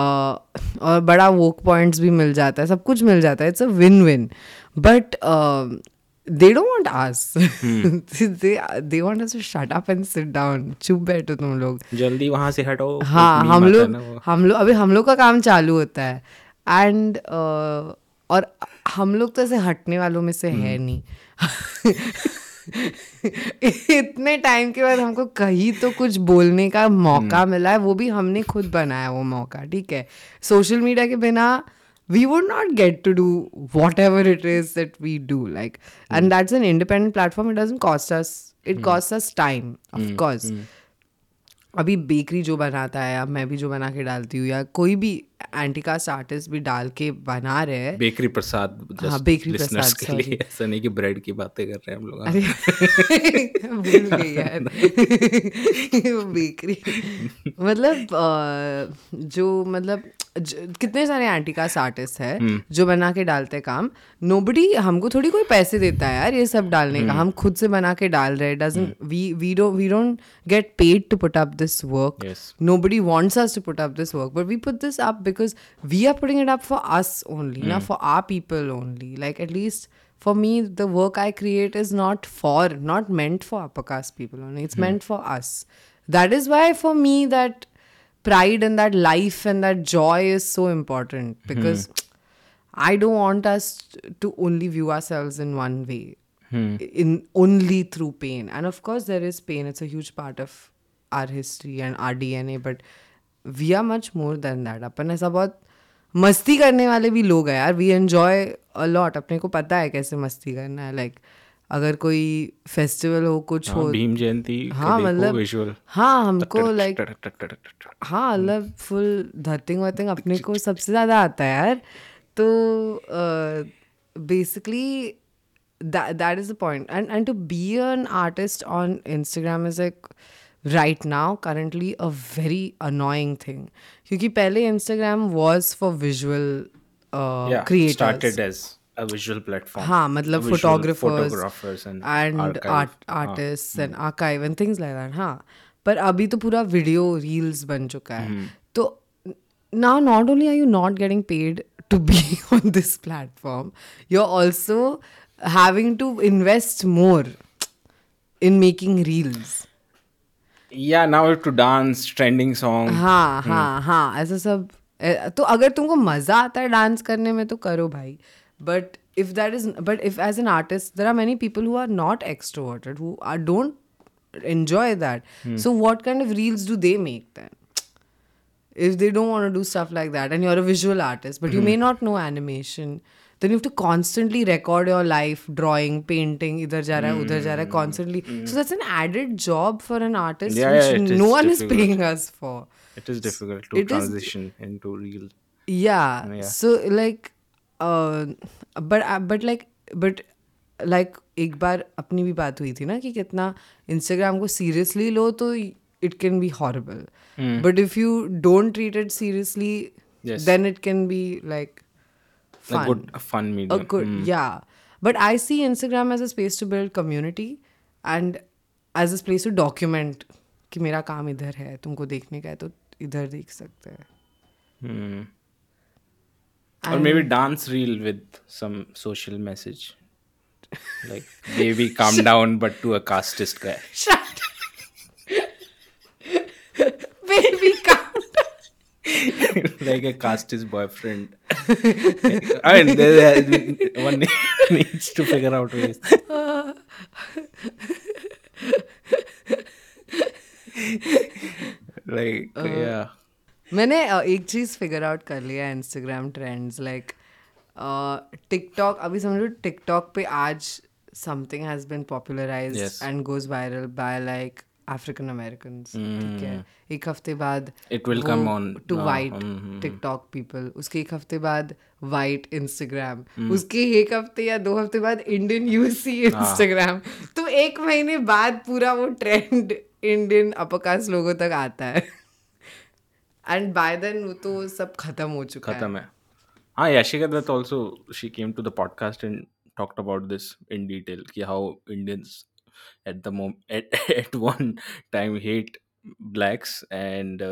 Uh, और बड़ा वोक पॉइंट्स भी मिल जाता है सब कुछ मिल जाता है it's a win win but they don't want us hmm. they they want us to shut up and sit down chup baitho tum log jaldi wahan se hato ha hum log hum log abhi hum log ka kaam chalu hota hai and uh, और हम लोग तो ऐसे हटने वालों में से hmm. है नहीं इतने टाइम के बाद हमको कहीं तो कुछ बोलने का मौका hmm. मिला है वो भी हमने खुद बनाया वो मौका ठीक है सोशल मीडिया के बिना we would not get to do whatever it is that we do like mm. and that's an independent platform it doesn't cost us it mm. costs us time of mm. course mm. अभी bakery जो बनाता है अब मैं भी जो बना के डालती हूँ या कोई भी एंटीकास्ट आर्टिस्ट भी डाल के बना रहे हैं बेकरी प्रसाद हाँ बेकरी प्रसाद के लिए ऐसा नहीं कि ब्रेड की बातें कर रहे हैं हम लोग अरे भूल गई यार बेकरी मतलब जो मतलब कितने सारे एंटीकास्ट आर्टिस्ट है हम्म। जो बना के डालते काम नोबडी हमको थोड़ी कोई पैसे देता है यार ये सब डालने का हम्म। हम खुद से बना के डाल रहे doesn't we we we don't get paid to put up this work nobody wants us to put up this work but we put this up because we are putting it up for us only ना for our people only like at least for me the work I create is not for not meant for upper caste people only it's meant for us that is why for me that pride in that life and that joy is so important because hmm. I don't want us to only view ourselves in one way, hmm. in only through pain. And of course, there is pain; it's a huge part of our history and our DNA. But we are much more than that. अपन ऐसा बहुत मस्ती करने वाले भी लोग हैं यार. We enjoy a lot. अपने को पता है कैसे मस्ती करना है. Like अगर कोई फेस्टिवल हो कुछ हाँ, हो भीम जयंती हाँ मतलब हाँ हमको लाइक हाँ हम्म। मतलब फुल धतिंग वतिंग अपने को सबसे ज़्यादा आता है यार तो basically that is the point and and to be an artist on Instagram is एक right now currently a very annoying thing क्योंकि पहले Instagram was for visual creators पर अभी तो पूरा वीडियो रील्स बन चुका है hmm. तो now not only are you not getting paid to be on this platform you are also having to invest more in making reels या now to dance trending song हाँ hmm. हाँ हाँ ऐसा सब तो अगर तुमको मजा आता है डांस करने में तो करो भाई but if that is but if as an artist there are many people who are not extroverted who are, don't enjoy that hmm. so what kind of reels do they make then if they don't want to do stuff like that and you're a visual artist but you hmm. may not know animation then you have to constantly record your life drawing painting either jara, raha mm. udhar hmm. constantly mm. so that's an added job for an artist yeah, which yeah, no one difficult. is paying us for it is difficult to it transition is, into real yeah. yeah. so like but but like but like एक बार अपनी भी बात हुई थी ना कि कितना इंस्टाग्राम को सीरियसली लो तो it can be horrible but if you don't treat it seriously then it can be like fun या but I see Instagram as a space to build community and as a community to document कि मेरा काम इधर है तुमको देखने का है तो इधर देख सकते हैं hmm. or I'm... maybe dance reel with some social message like baby calm down but to a casteist guy Shut baby calm like a casteist boyfriend i mean there, there, one needs to figure out ways uh. like uh... yeah मैंने एक चीज़ figure out कर लिया Instagram trends like TikTok अभी समझो TikTok पे आज something has been popularize and goes viral by like African American ठीक है hmm. एक हफ्ते बाद it will come on to white TikTok people उसके एक हफ्ते बाद वाइट इंस्टाग्राम hmm. उसके एक हफ्ते या दो हफ्ते बाद इंडियन यूसी इंस्टाग्राम तो एक महीने बाद पूरा वो ट्रेंड इंडियन अपकाश लोगों तक आता है एंड बाय देन वो तो सब खत्म हो चुका खत्म है हाँ Yashika Dutt also she came to the podcast and talked about this in detail कि how Indians at the mom at one time hate blacks and uh,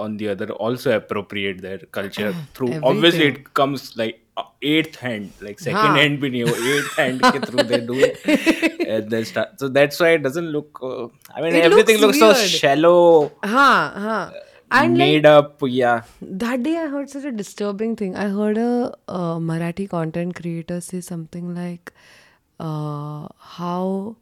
on the other also appropriate their culture through Everything. obviously it comes like eighth hand like second Haan. hand bhi nahi ho eighth hand ke through they do it and then start so that's why it doesn't look uh, i mean it everything looks, looks so shallow ha ha and made like, up yeah that day i heard such a disturbing thing i heard a uh, marathi content creator say something like uh, how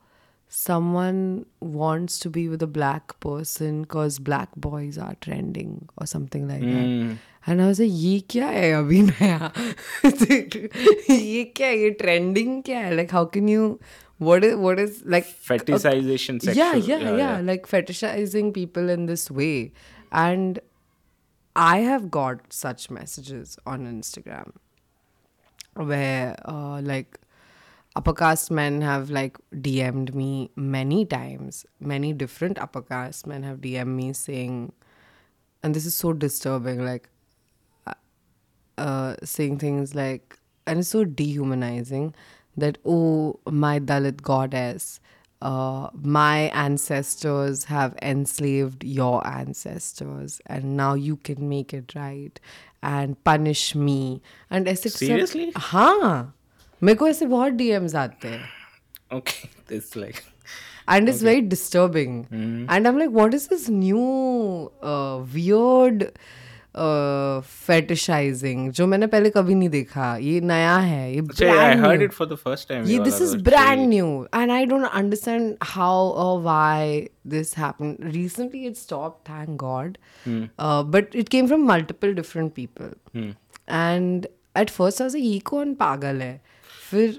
someone wants to be with a black person because black boys are trending or something like mm. that hmm. and i was like ye kya hai abhi naya ye kya hai ye trending kya hai like how can you what is what is like fetishization uh, yeah, yeah, yeah yeah like fetishizing people in this way and I have got such messages on Instagram where, uh, like, uppercast men have like DM'd me many times. Many different uppercast men have DM'd me saying, and this is so disturbing, like, uh, uh, saying things like, and it's so dehumanizing that, oh, my Dalit goddess, uh, my ancestors have enslaved your ancestors, and now you can make it right and punish me. And ऐसे सब- Seriously? हाँ मेरे को ऐसे बहुत DMs आते हैं okay it's like and it's very disturbing and i'm like what is this new uh, weird फेटिशाइजिंग जो मैंने पहले कभी नहीं देखा ये नया है ये ब्रांड अच्छा, न्यू ये this is brand new and I don't understand how और why this happen recently it stop thank god but it came from multiple different people and at first I ये कौन पागल है फिर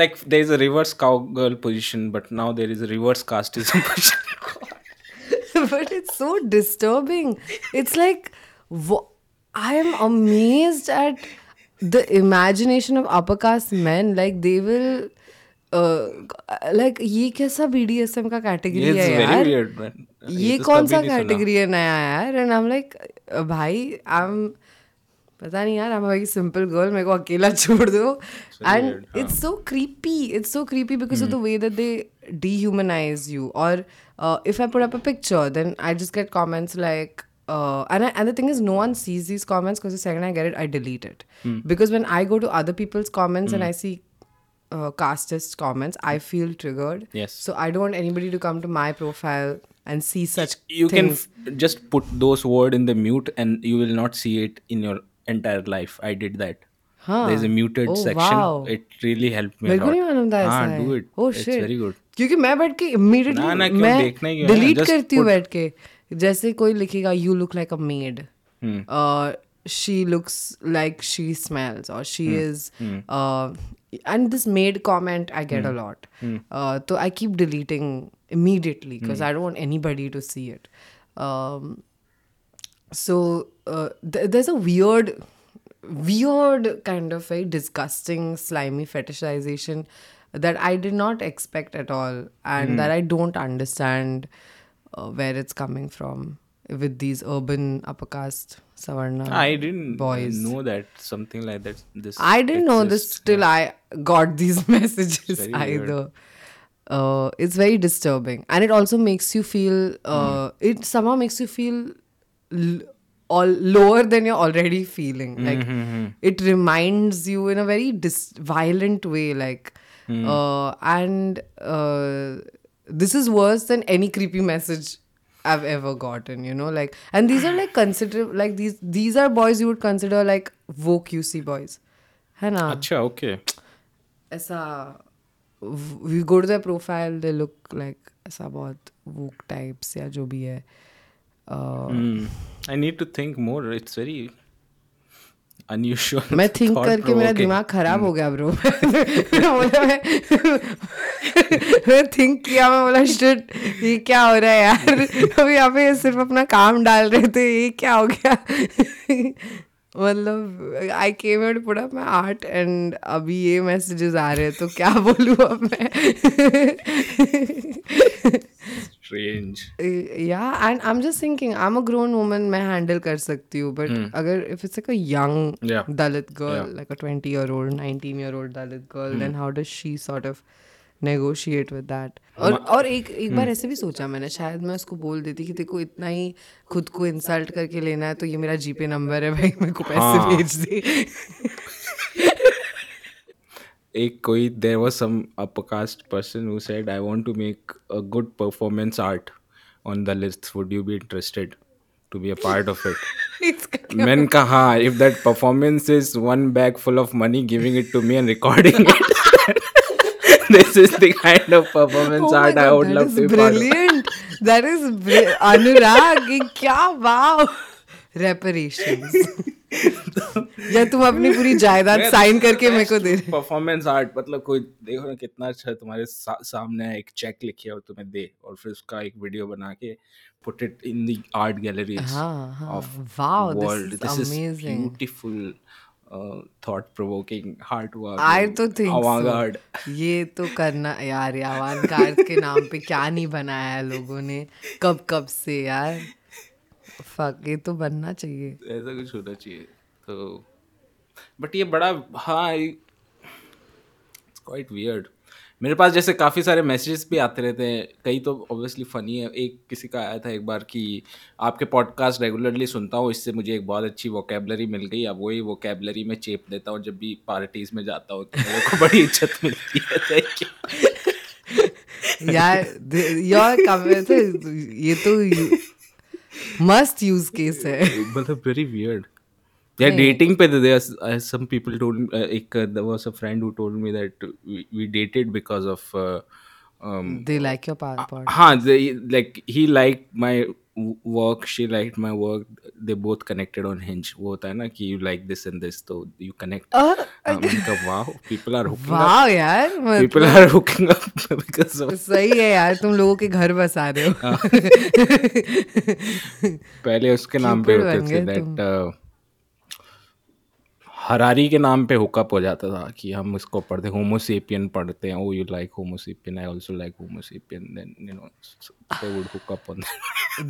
like there is a reverse cowgirl position but now there is a reverse casteism position but it's so disturbing it's like I am amazed at the imagination of upper caste men. Like they will, uh, like ये कैसा BDSM का category it's है very यार weird man ये तो कौन कभी सा नहीं सुना। कैटेगरी है नया यार एंड आई एम लाइक भाई आई एम पता नहीं यार I am very simple girl मेरे को अकेला छोड़ दो एंड weird, हाँ। It's so creepy it's so creepy because of the way that they dehumanize you or uh, if i put up a picture then i just get comments like uh, and, I, and the thing is no one sees these comments because the second i get it i delete it because when i go to other people's comments and i see uh, casteist comments i feel triggered Yes. so i don't want anybody to come to my profile and see such you can things f- just put those word in the mute and you will not see it in your entire life i did that Huh. there's a muted Oh, section wow. it really helped me a मेरे को lot नहीं मालूम था ऐसा हाँ, है do it oh it's shit very good क्योंकि मैं बैठ के ना, ना, इमीडिएटली क्यों मैं देखना ही क्यों है? डिलीट Just करती हूँ put- बैठ के जैसे कोई लिखेगा you look like a maid Hmm. she looks like she smells or she Hmm. is uh, and this maid comment i Hmm. get a lot uh, so i keep deleting immediately because Hmm. i don't want anybody to see it um, so uh, th- there's a weird weird kind of very disgusting slimy fetishization that i did not expect at all and that i don't understand uh, where it's coming from with these urban upper caste savarna i didn't boys know that something like that this i didn't exists. know this till yeah. i got these messages it's either uh, it's very disturbing and it also makes you feel uh, mm. it somehow makes you feel l- all lower than you're already feeling hmm, like mm-hmm. it reminds you in a very dis- violent way like mm. uh, and uh, this is worse than any creepy message I've ever gotten. You know, like, and these are like consider like these these are boys you would consider like woke UC boys. है ना अच्छा okay ऐसा we go to the profile they look like ऐसा बहुत वोक types या जो भी है Uh, I need to think more it's very Unusual मैं थिंक करके मेरा दिमाग खराब hmm. हो गया ब्रो बोला मैं थिंक किया मैं बोला शिट ये क्या हो रहा है यार अभी यहाँ पे सिर्फ अपना काम डाल रहे थे ये क्या हो गया मतलब आई केम एड पूरा मैं आर्ट एंड अभी ये मैसेजेस आ रहे हैं तो क्या बोलूँ अब मैं strange. Yeah, and I'm just thinking, I'm a grown woman, मैं handle कर सकती हूँ, but mm. अगर if it's like a young yeah. Dalit girl, yeah. like a 20 year old, 19 year old Dalit girl, mm. then how does she sort of negotiate with that और और एक एक बार ऐसे भी सोचा मैंने शायद मैं उसको बोल देती कि देखो इतना ही खुद को इंसल्ट करके लेना है तो ये मेरा जीपे नंबर है भाई मेरे को पैसे भेज दे एक कोई there was some upper caste person who said I want to make a good performance art on the list would you be interested to be a part of it मैंने कहा हाँ if that performance is one bag full of money giving it to me and recording this is the kind of performance oh art God, I would love to be brilliant. That is Anurag, kya wow. Reparations. या तुम अपनी पूरी जायदाद sign तो करके मेरे को दे परफॉर्मेंस आर्ट मतलब कोई देखो ना कितना अच्छा तुम्हारे सा, सामने एक चेक लिखे और तुम्हें दे और फिर उसका एक वीडियो बना के put it in the art gallery of wow this is amazing beautiful thought provoking heart work I तो थिंक अवांगार्ड ये तो करना यार यावान कार्ड के नाम पे क्या नहीं बनाया है लोगों ने कब कब से यार फक ये तो बनना चाहिए ऐसा कुछ होना चाहिए तो बट ये बड़ा हाँ इट्स क्वाइट वियर्ड मेरे पास जैसे काफ़ी सारे मैसेजेस भी आते रहते हैं कई तो ऑब्वियसली फ़नी है एक किसी का आया था एक बार कि आपके पॉडकास्ट रेगुलरली सुनता हूँ इससे मुझे एक बहुत अच्छी वोकेबलरी मिल गई अब वही वोकेबलरी में चेप देता हूँ जब भी पार्टीज में जाता हूँ तो मेरे को बड़ी इज्जत मिलती है यार ये तो मस्त यूज केस है मतलब वेरी वियर्ड या डेटिंग पे दे सम पीपल टोल्ड एक there was a friend who told me that we dated because of they like your your power uh, huh, हाँ, they like he liked work she like my work they both connected on Hinge वो होता है ना कि you like this and this तो you connect वाह people are hooking वाह यार people are hooking up because सही है यार तुम लोगों के घर बसा रहे हो हाँ। पहले उसके नाम पे होते थे दैट हरारी के नाम पे हुकअप हो जाता था कि हम इसको पढ़ते होमोसेपियन पढ़ते हैं ओ you like homo sapien I also like homo sapien then you know they would hook up on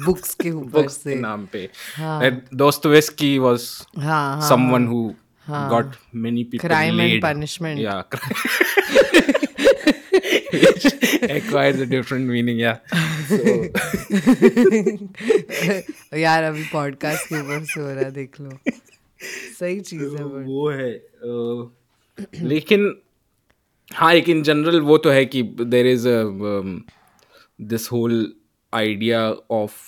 books के बुक्स से नाम पे हां दोस्तोवस्की वाज हां someone who got many people crime and punishment या एक्वायर्स अ डिफरेंट मीनिंग या so. यार अभी पॉडकास्ट के ऊपर से हो रहा देख लो सही तो चीज है वो है लेकिन हाँ एक इन जनरल वो तो है कि there is this whole idea of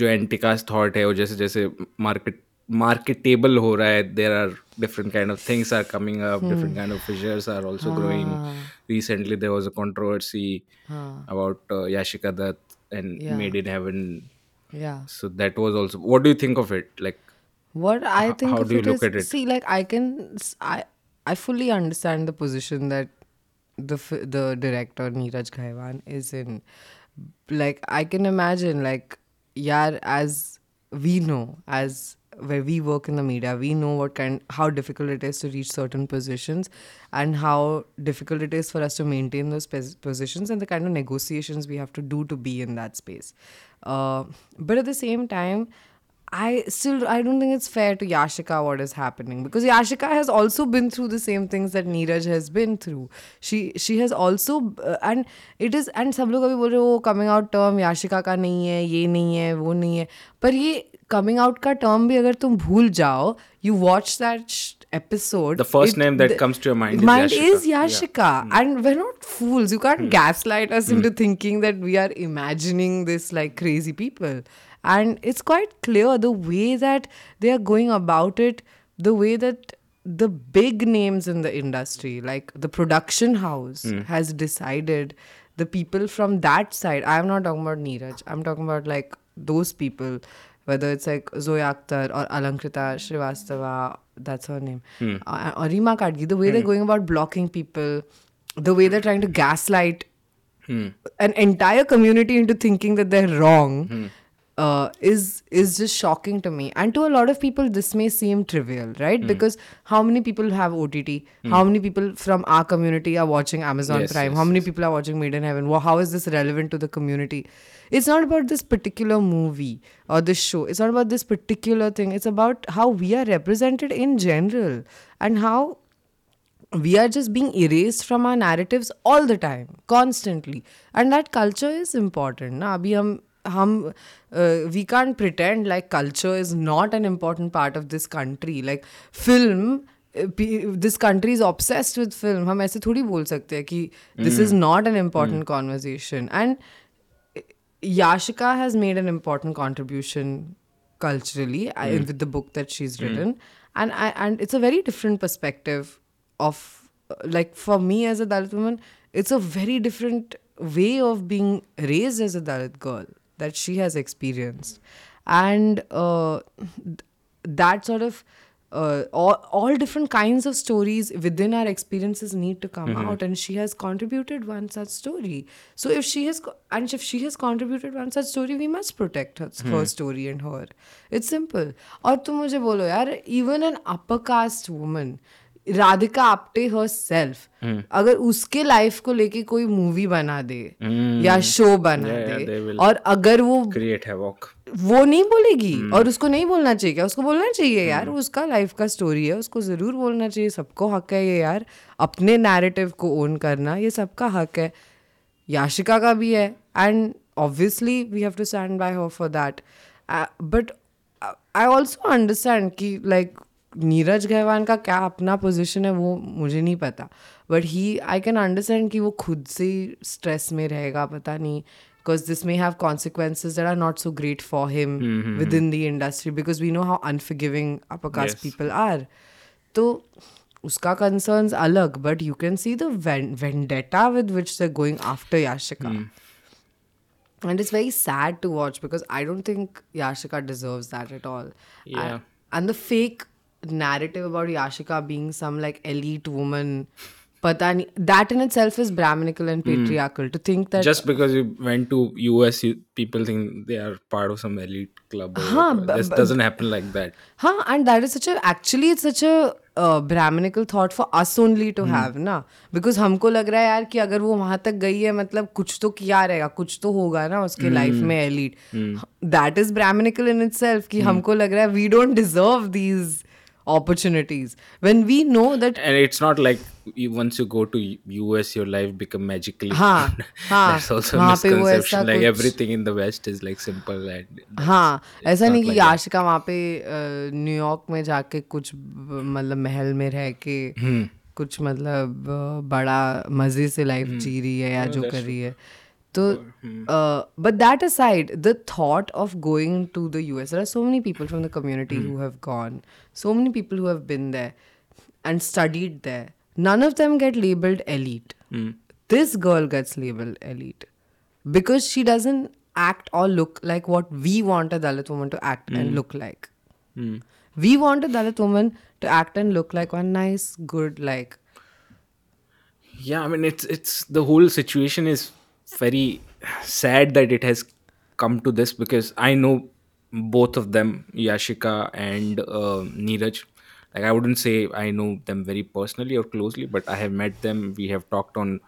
जो एंटिकास्ट थॉट है और जैसे जैसे मार्केट मार्केटेबल हो रहा है there are different kind of things are coming up different kind of fissures are also growing recently there was a controversy about Yashika Dutt and Made in Heaven yeah so that was also what do you think of it like What I think how do you look is, at it? See, like I can, I I fully understand the position that the the director Neeraj Gaiwan is in. Like I can imagine, like yeah, as we know, as where we work in the media, we know what kind how difficult it is to reach certain positions, and how difficult it is for us to maintain those positions and the kind of negotiations we have to do to be in that space. Uh, but at the same time I still I don't think it's fair to Yashika what is happening because Yashika has also been through the same things that Neeraj has been through. She she has also uh, and it is and सब लोग अभी बोल रहे हो coming out term Yashika का नहीं है ये नहीं है वो नहीं है पर ये coming out का term भी अगर तुम भूल जाओ you watch that episode the first name that comes to your mind is mind Yashika. is Yashika and we're not fools you can't gaslight us into thinking that we are imagining this like crazy people And it's quite clear the way that they are going about it, the way that the big names in the industry, like the production house, mm. has decided the people from that side. I'm not talking about Neeraj, I'm talking about like those people, whether it's like Zoya Akhtar or Alankrita Srivastava, that's her name, mm. uh, or Rima Kadgi, the way mm. they're hmm. going about blocking people, the way they're trying to gaslight hmm. an entire community into thinking that they're wrong hmm uh, is is just shocking to me and to a lot of people this may seem trivial right mm. because how many people have ott mm. how many people from our community are watching amazon yes, prime yes, how many yes. people are watching made in heaven how is this relevant to the community it's not about this particular movie or this show it's not about this particular thing it's about how we are represented in general and how we are just being erased from our narratives all the time constantly and that culture is important now hum uh, we can't pretend like culture is not an important part of this country like film uh, pe- this country is obsessed with film हम ऐसे थोड़ी बोल सकते हैं कि this is not an important conversation and Yashika has made an important contribution culturally I, with the book that she's written, and I, and it's a very different perspective of uh, like for me as a Dalit woman, it's a very different way of being raised as a Dalit girl that she has experienced and uh, that sort of uh, all, all different kinds of stories within our experiences need to come mm-hmm. out and she has contributed one such story so if she has co- and if she has contributed one such story we must protect her, mm-hmm. her story and her it's simple or tum mujhe even an upper caste woman Radhika Apte herself अगर उसके life को लेके कोई movie बना दे hmm. या show बना yeah, दे yeah, और अगर वो क्रिएट है वॉक वो नहीं बोलेगी hmm. और उसको नहीं बोलना चाहिए क्या उसको बोलना चाहिए यार hmm. उसका लाइफ का स्टोरी है उसको जरूर बोलना चाहिए सबको हक है ये यार अपने नैरेटिव को ओन करना ये सबका हक है याशिका का भी है and obviously we have to stand by her for that but I also understand कि लाइक like, नीरज गहवान का क्या अपना पोजीशन है वो मुझे नहीं पता but he I can understand कि वो खुद से ही स्ट्रेस में रहेगा पता नहीं because this may have consequences are not so great for him within the industry because we know how unforgiving upper caste people are तो उसका कंसर्न अलग but you can see the vendetta with which the going after Yashika and it's very sad to watch because I don't think Yashika deserve that at all and the fake narrative about Yashika being some like elite woman. Pata nahi, that in itself is Brahminical and patriarchal. Mm. To think that just because you went to US, you, people think they are part of some elite club. Huh, b- this doesn't happen like that. Huh, and that is such a actually it's such a uh, Brahminical thought for us only to have ना because हमको लग रहा है यार कि अगर वो वहां तक गई है मतलब कुछ तो किया रहेगा कुछ तो होगा ना उसके लाइफ में elite that is Brahminical in it self कि हमको लग रहा है we don't deserve these. opportunities when we know that and it's not like you, once you go to us your life become magically ha, ha, that's also हाँ, misconception like everything in the west is like simple and हाँ ऐसा नहीं कि like Ashika वहाँ पे New York में जाके कुछ मतलब महल में रह के कुछ मतलब बड़ा मज़े से लाइफ जी रही है या जो कर रही है So, oh, hmm. uh, but that aside, the thought of going to the US, there are so many people from the community mm. who have gone, so many people who have been there and studied there. None of them get labeled elite. Mm. This girl gets labeled elite because she doesn't act or look like what we want a Dalit woman to act mm. and hmm. look like. Hmm. We want a Dalit woman to act and look like one nice, good, like. Yeah, I mean, it's it's the whole situation is very sad that it has come to this because I know both of them, Yashika and uh, Neeraj. Like I wouldn't say I know them very personally or closely, but I have met them. We have talked on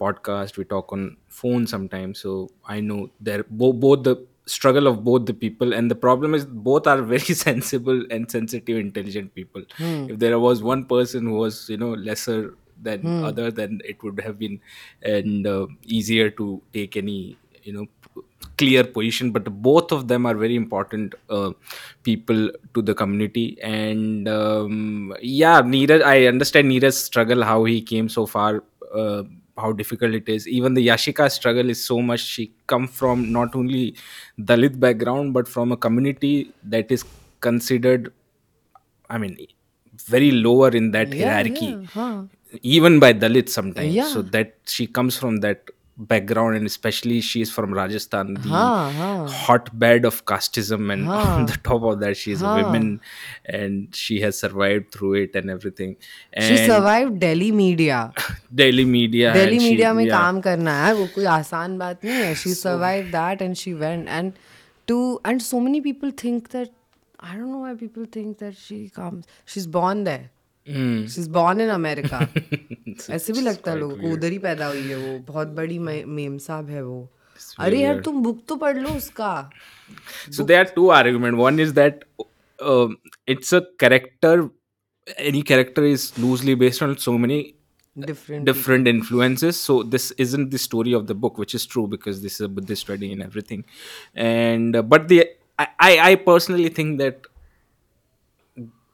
podcast. We talk on phone sometimes. So I know their bo- both the struggle of both the people and the problem is both are very sensible and sensitive intelligent people hmm. if there was one person who was you know lesser than hmm. other, than it would have been and uh, easier to take any you know clear position. But both of them are very important uh, people to the community. And um, yeah, Neeraj, I understand Neeraj's struggle, how he came so far. Uh, how difficult it is even the yashika struggle is so much she come from not only dalit background but from a community that is considered i mean very lower in that yeah, hierarchy yeah, huh even by Dalit sometimes. Yeah. So that she comes from that background and especially she is from Rajasthan, the ha, ha. hotbed of casteism and ha. on the top of that she is a woman and she has survived through it and everything. And she survived Delhi media. Delhi media. Delhi media she, mein yeah. kaam karna hai wo She so, survived that and she went and to and so many people think that I don't know why people think that she comes she's born there. Born in America ऐसे भी लगता है लोगों को उधर ही पैदा हुई है वो बहुत बड़ी मेम साहब है वो अरे यार तुम बुक तो पढ़ लो उसका so they are two argument one is that it's a character any character is loosely based on so many different different influences so this isn't the story of the book which is true because this is a buddhist study and everything and uh, but the I, I personally think that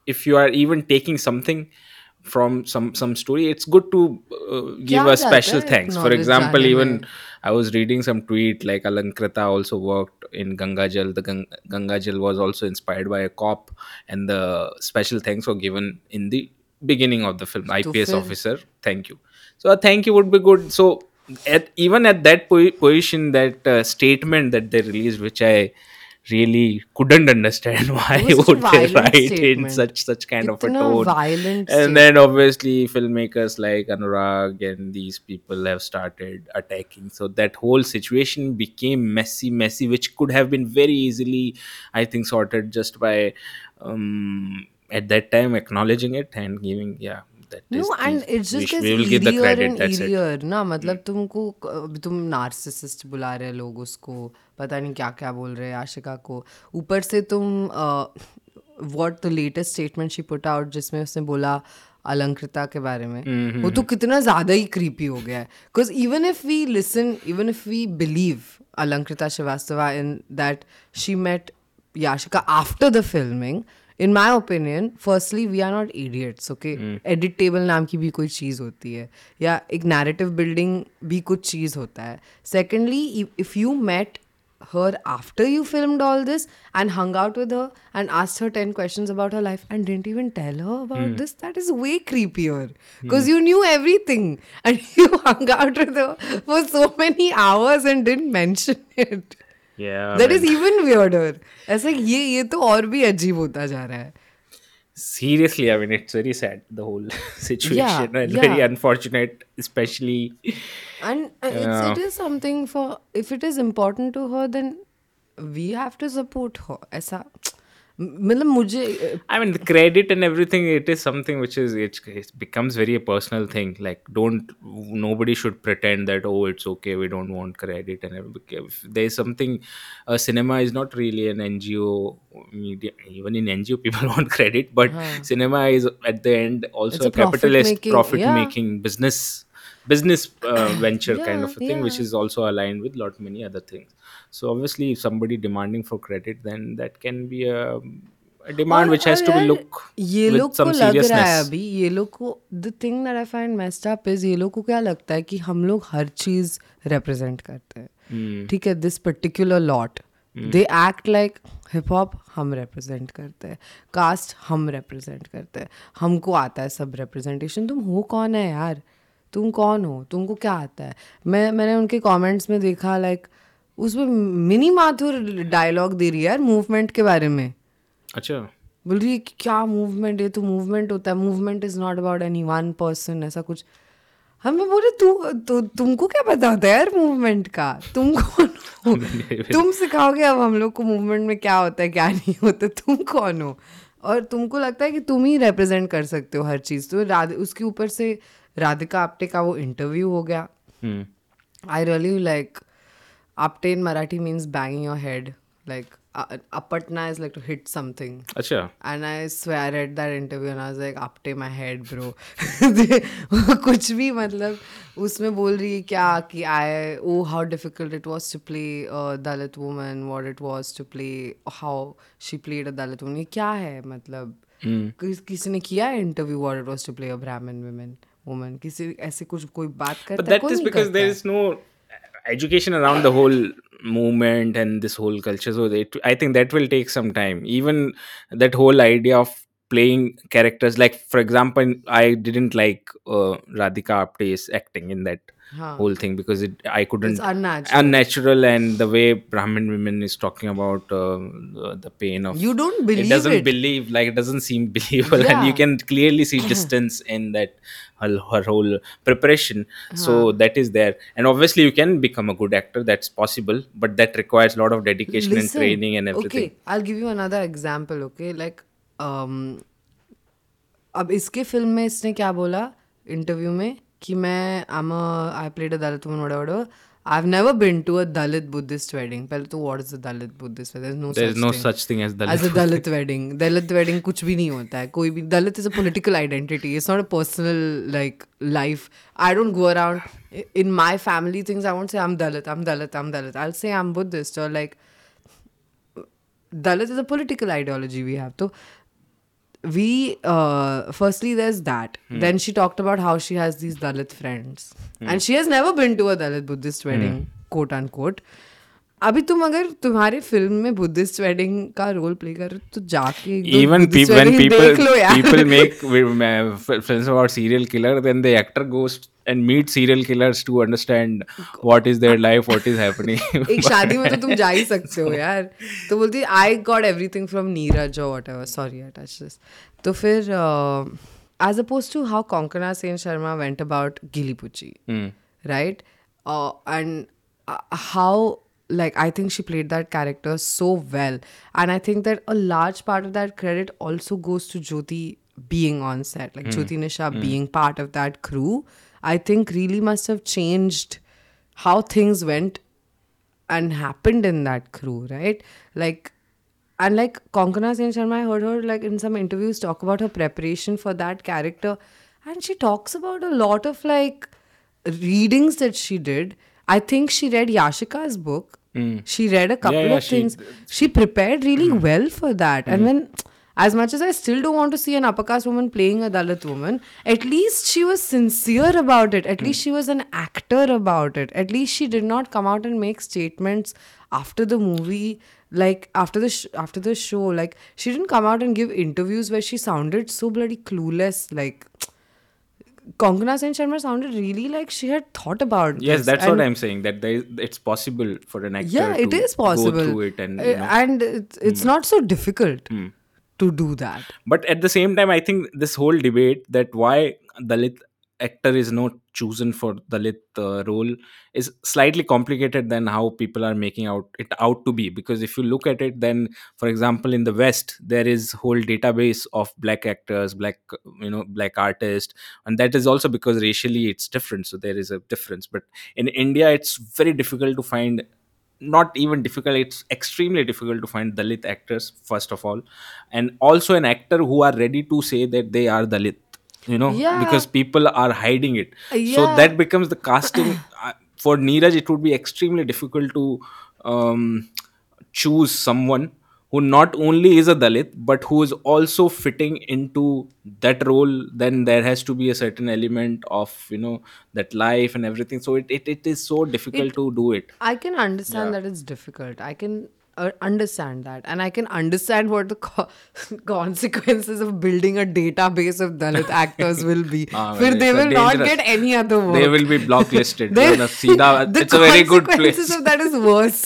if you are even taking something from some some story it's good to uh, give yeah, a special thanks for example even i was reading some tweet like alankrita also worked in gangajal the Gang- gangajal was also inspired by a cop and the special thanks were given in the beginning of the film ips film. officer thank you so a thank you would be good so at even at that po- position that uh, statement that they released which i really couldn't understand why would they write in such such kind of a tone. and then obviously filmmakers like Anurag and these people have started attacking. So that whole situation became messy, messy, which could have been very easily, I think, sorted just by um, at that time acknowledging it and giving yeah मतलब तुमको तुम narcissist बुला रहे लोग उसको पता नहीं क्या क्या बोल रहे आशिका को ऊपर से तुम what the latest statement she put out जिसमें उसने बोला अलंकृता के बारे में वो तो कितना ज़्यादा ही क्रीपी हो गया है because even if we listen even if we believe Alankrita Shrivastava in that she met Yashika after the filming in my opinion firstly we are not idiots okay edit table नाम की भी कोई चीज़ होती है या एक नैरेटिव बिल्डिंग भी कुछ चीज़ होता है secondly if you met her after you film all this and hung out with her and asked her ten question about her life and didn't even tell her about this that is way creepier because you knew everything and you hung out with her for so many hours and didn't mention it that is even weirder ऐसा ये ये तो और भी अजीब होता जा रहा है seriously i mean it's very sad the whole situation yeah, and yeah. very unfortunate especially and uh, it is something for if it is important to her then we have to support her aisa मतलब मुझे I mean, the credit and everything, it is something which is, it, it becomes very a personal thing. Like, don't, nobody should pretend that, oh, it's okay, we don't want credit. And everything. If there's something, uh, cinema is not really an NGO media. Even in NGO, people want credit, but cinema is at the end also It's a, a profit capitalist, making- profit yeah. making business. Business uh, venture kind Yeah, of a thing, which yeah. is also aligned with lot many other things. So obviously, if somebody demanding for credit, then that can be a demand which has to be look ये लोग को लग रहा है अभी ये लोग को the thing that I find messed up is ये लोग को क्या लगता है कि हम लोग हर चीज रिप्रेजेंट करते हैं hmm. ठीक है this particular lot they act like hip hop हम रिप्रेजेंट करते हैं कास्ट हम रिप्रेजेंट करते हैं हमको आता है सब रिप्रेजेंटेशन तुम हो कौन है यार तुम कौन हो तुमको क्या आता है मैं मैंने उनके कॉमेंट्स में देखा लाइक like, उसमें मिनी माथुर डायलॉग दे रही है यार मूवमेंट के बारे में अच्छा बोल रही है क्या मूवमेंट है तो मूवमेंट होता है movement is not about any one person ऐसा कुछ हमें बोले तू तु, तुमको क्या पता होता है यार मूवमेंट का तुम कौन हो तुम सिखाओगे अब हम लोग को मूवमेंट में क्या होता है क्या नहीं होता तुम कौन हो और तुमको लगता है कि तुम ही रिप्रेजेंट कर सकते हो हर चीज़ तो राधे उसके ऊपर से राधिका आप्टे का वो इंटरव्यू हो गया I really like Apte in Marathi means banging your head like अपटना is like to hit something अच्छा and I I at that interview that interview and I was like apte कुछ भी मतलब उसमें बोल रही है क्या कि I oh how difficult it was to play Dalit woman what it was to play how she played a Dalit woman ये क्या है मतलब किस, किसी ने किया है interview what it was to play a Brahmin woman woman किसी ऐसे कुछ कोई बात करता है कोई नहीं करता because education around the whole movement and this whole culture so i think that will take some time even that whole idea of playing characters like for example i didn't like uh, radhika apte's acting in that हाँ whole thing because it i couldn't it's unnatural unnatural and the way brahmin women is talking about uh, the, the pain of you don't believe it doesn't it. believe like it doesn't seem believable and you Yeah. can clearly see distance in that her, her whole preparation so that is there and obviously you can become a good actor that's possible but that requires a lot of dedication and Listen, training and everything Okay, I'll give you another example. Okay, like um, अब इसके film में इसने क्या बोला interview में कि मैं I am I played a Dalit woman whatever I've never been to a Dalit Buddhist wedding. पहले तो what is a Dalit Buddhist wedding? There's no There's such no thing. such thing as Dalit. As a Dalit wedding. Dalit wedding कुछ भी नहीं होता है. कोई भी Dalit is a political identity. It's not a personal like life. I don't go around in my family things. I won't say I'm Dalit. I'm Dalit. I'm Dalit. I'll say I'm Buddhist or like Dalit is a political ideology we have. तो we uh, firstly there's that hmm. then she talked about how she has these dalit friends hmm. and she has never been to a dalit buddhist wedding hmm. quote unquote अभी तुम अगर तुम्हारे film में Buddhist wedding का role play कर तो जाके even when people people make films about serial killer then the actor goes and meet serial killers to understand what is their life what is happening एक शादी में तो तुम जा ही सकते हो यार तो बोलती I got everything from Neeraj और whatever sorry I touch this तो फिर as opposed to how Konkona Sen Sharma went about Geeli Pucchi right and how like i think she played that character so well and i think that a large part of that credit also goes to jyoti being on set like mm. jyoti nisha mm. being part of that crew i think really must have changed how things went and happened in that crew right like and like konkana sen sharma i heard her like in some interviews talk about her preparation for that character and she talks about a lot of like readings that she did I think she read Yashika's book Mm. She read a couple yeah, yeah, of she, things. She prepared really mm. well for that. Mm. And hmm. when, as much as I still don't want to see an upper caste woman playing a Dalit woman, at least she was sincere about it. At least hmm. she was an actor about it. At least she did not come out and make statements after the movie like after the sh- after the show like she didn't come out and give interviews where she sounded so bloody clueless like Kongna Sen Sharma sounded really like she had thought about. Yes, this. that's and what I'm saying. That there is, it's possible for an actor. Yeah, it is possible. Go through it and you uh, know, and it's, it's mm. not so difficult mm. to do that. But at the same time, I think this whole debate that why Dalit actor is not chosen for Dalit uh, role is slightly complicated than how people are making out it out to be. Because if you look at it, then for example, in the West there is whole database of black actors, black you know black artists, and that is also because racially it's different. So there is a difference. But in India, it's very difficult to find not even difficult it's extremely difficult to find dalit actors first of all and also an actor who are ready to say that they are dalit you know yeah. because people are hiding it yeah. so that becomes the casting uh, for neeraj it would be extremely difficult to um, choose someone who not only is a dalit but who is also fitting into that role then there has to be a certain element of you know that life and everything so it, it, it is so difficult it, to do it i can understand yeah. that it's difficult i can uh, understand that and i can understand what the co- consequences of building a database of dalit actors will be Ah, well, फिर they it's a will not dangerous- get any other work they will be blacklisted They- You know, सीधा the it's a very good place consequences of that is worse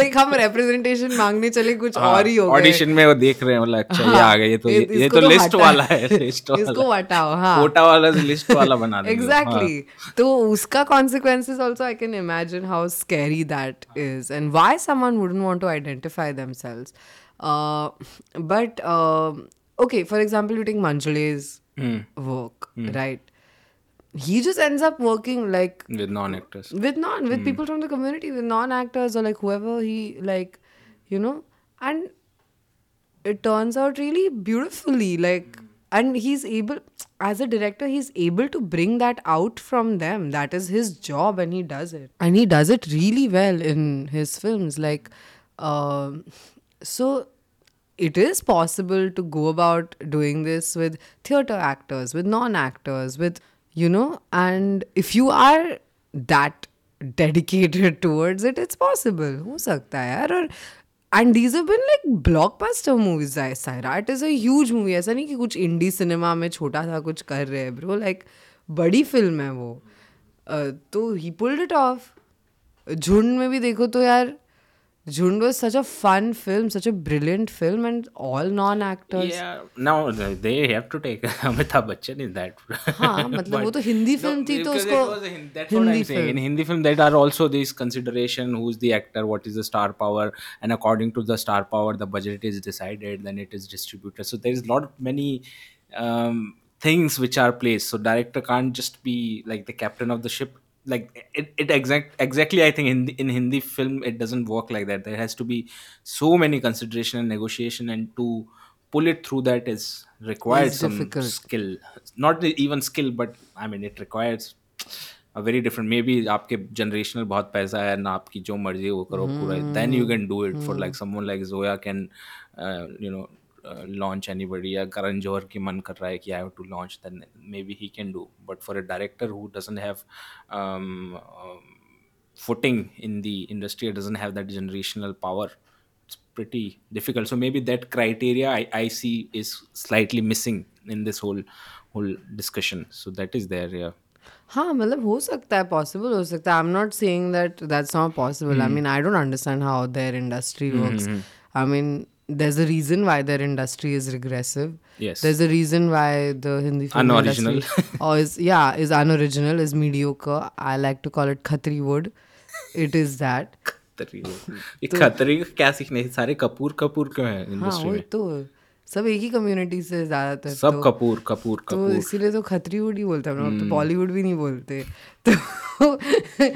like हम representation मांगने चले कुछ और ही हो गए ऑडिशन में वो देख रहे हैं बोला अच्छा ये हाँ, आ गया ये तो ये- ये, ये इसको तो तो लिस्ट हटा- वाला है लिस्ट इसको वाला हटाओ हाँ कोटा वाला से लिस्ट वाला बना देंगे exactly तो उसका consequences also I can imagine how scary that is and why someone wouldn't want to identify themselves. Uh, but um, okay, for example, you take Manjule's mm. work, mm. right? He just ends up working like with non-actors, with non, with mm. people from the community, with non-actors or like whoever he like, you know, and it turns out really beautifully, like hmm. and he's able as a director he's able to bring that out from them that is his job and he does it and he does it really well in his films like so it is possible to go about doing this with theater actors, with non actors, with, you know, and if you are that dedicated towards it, it's possible. Ho sakta hai yaar. Or, and these have been like blockbuster movies I Sairat it is a huge movie ऐसा नहीं कि कुछ indie cinema में छोटा सा कुछ कर रहे हैं ब्रो लाइक बड़ी फिल्म है वो तो ही पुल्ड इट ऑफ झुंड में भी देखो तो यार Jhund was such a fun film, such a brilliant film, and all non-actors. Yeah, now they have to take Amitabh Bachchan in that. हाँ मतलब वो तो हिंदी फिल्म थी तो उसको that's what I'm saying. In Hindi film, there are also these consideration: who's the actor, what is the star power, and according to the star power, the budget is decided, then it is distributed. So there is lot many um, things which are placed. So director can't just be like the captain of the ship like it, it exact exactly i think in in hindi film it doesn't work like that there has to be so many consideration and negotiation and to pull it through that is required some difficult. skill not even skill but i mean it requires a very different maybe आपके generational बहुत पैसा है ना आपकी जो मर्जी वो करो पूरा then you can do it for like someone like Zoya can uh, you know launch anybody या करण जौहर की मन कर रहा है कि I to launch then maybe he can do but for a director who doesn't have footing in the industry doesn't have that generational power it's pretty difficult so maybe that criteria I I see is slightly missing in this whole whole discussion so that is there या हाँ मतलब हो सकता है possible हो सकता है I am not seeing that that's not possible I mean I don't understand how their industry works I mean there's a reason why their industry is regressive. Yes. There's a reason why the Hindi film unoriginal. industry or is yeah is unoriginal is mediocre. I like to call it Khatri wood. It is that. Khatri ये क्या सीखने सारे कपूर कपूर क्यों हैं industry हाँ, में तो सब एक ही कम्युनिटी से ज्यादातर सब तो, कपूर कपूर कपूर इसीलिए तो खतरी वुड ही बोलते हैं हम तो बॉलीवुड भी नहीं बोलते तो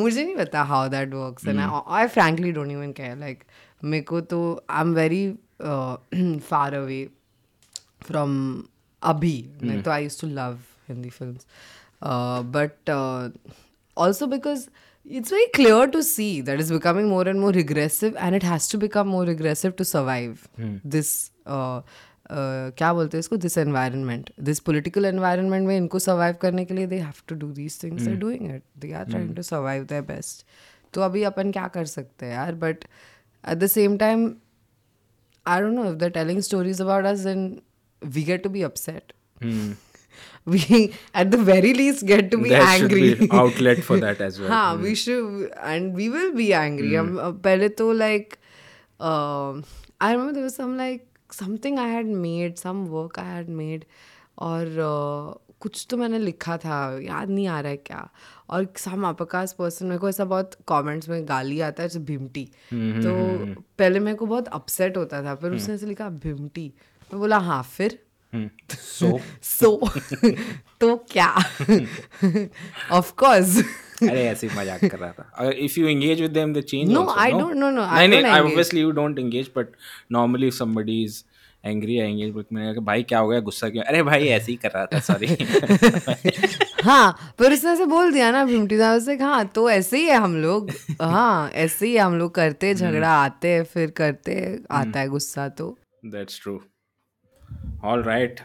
मुझे नहीं पता how that works and I frankly don't even care like मेरे को तो I am very far away from अभी नहीं hmm. तो I use to love Hindi film but also because it's very clear to see that is becoming more and more regressive and it has to become more regressive to survive this क्या बोलते हैं इसको this environment this political environment में इनको survive करने के लिए they have to do these things are doing it they are trying to survive the best तो अभी अपन क्या कर सकते हैं यार but at the same time, I don't know if they're telling stories about us, then we get to be upset. Hmm. We, at the very least, get to be there angry. Should be outlet for that as well. हाँ, we should, and we will be angry. हम पहले तो like, uh, I remember there was some like something I had made, some work I had made, और uh, कुछ तो मैंने लिखा था याद नहीं आ रहा है क्या और सम आपा कास्ट पर्सन मेरे को ऐसा बहुत कमेंट्स में गाली आता है जैसे भिमटी हम्म, तो हम्म, हम्म, पहले मेरे को बहुत अपसेट होता था फिर उसने ऐसे लिखा भिमटी मैं बोला हाँ फिर सो सो तो क्या ऑफ कोर्स अरे ऐसे ही मजाक कर रहा था अगर if you engage with them the change no I don't know no I नहीं obviously you don't engage but normally if somebody is angry आएंगे मैंने भाई क्या हो गया गुस्सा क्यों अरे भाई ऐसे ही कर रहा था सॉरी हाँ पर उसने से बोल दिया ना भीमटी साहब से हाँ तो ऐसे ही है हम लोग हाँ ऐसे ही हम लोग करते हम्म। झगड़ा आते फिर करते हम्म। आता है गुस्सा तो that's true all right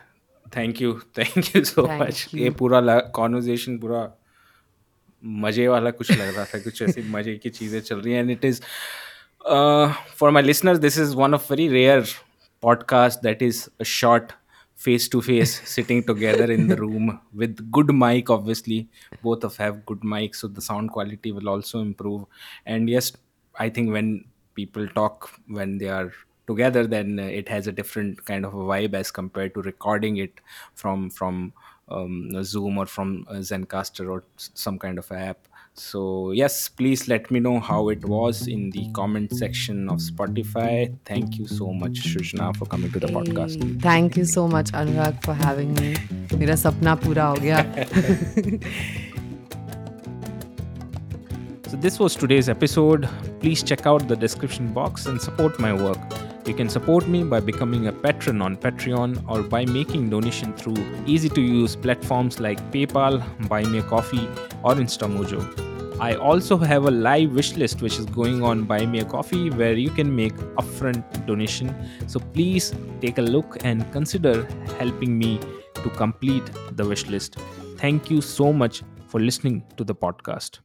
thank you thank you so much ये पूरा कॉन्वर्जेशन पूरा मज़े वाला कुछ लग रहा था कुछ ऐसी मज़े की चीज़ें चल रही हैं and it is for my listener this is one of very rare podcast that is a short face to face sitting together in the room with good mic obviously both of have good mic so the sound quality will also improve and yes i think when people talk when they are together then it has a different kind of a vibe as compared to recording it from from um, zoom or from zencastr or some kind of app so, yes, please let me know how it was in the comment section of Spotify. Thank you so much, Shrujna, for coming to the podcast. Thank you so much, Anurag, for having me. मेरा सपना पूरा हो गया So, this was today's episode. Please check out the description box and support my work. You can support me by becoming a patron on Patreon or by making donation through easy to use platforms like PayPal, Buy Me a Coffee, or InstaMojo. I also have a live wish list which is going on Buy Me a Coffee where you can make upfront donation. So please take a look and consider helping me to complete the wish list. Thank you so much for listening to the podcast.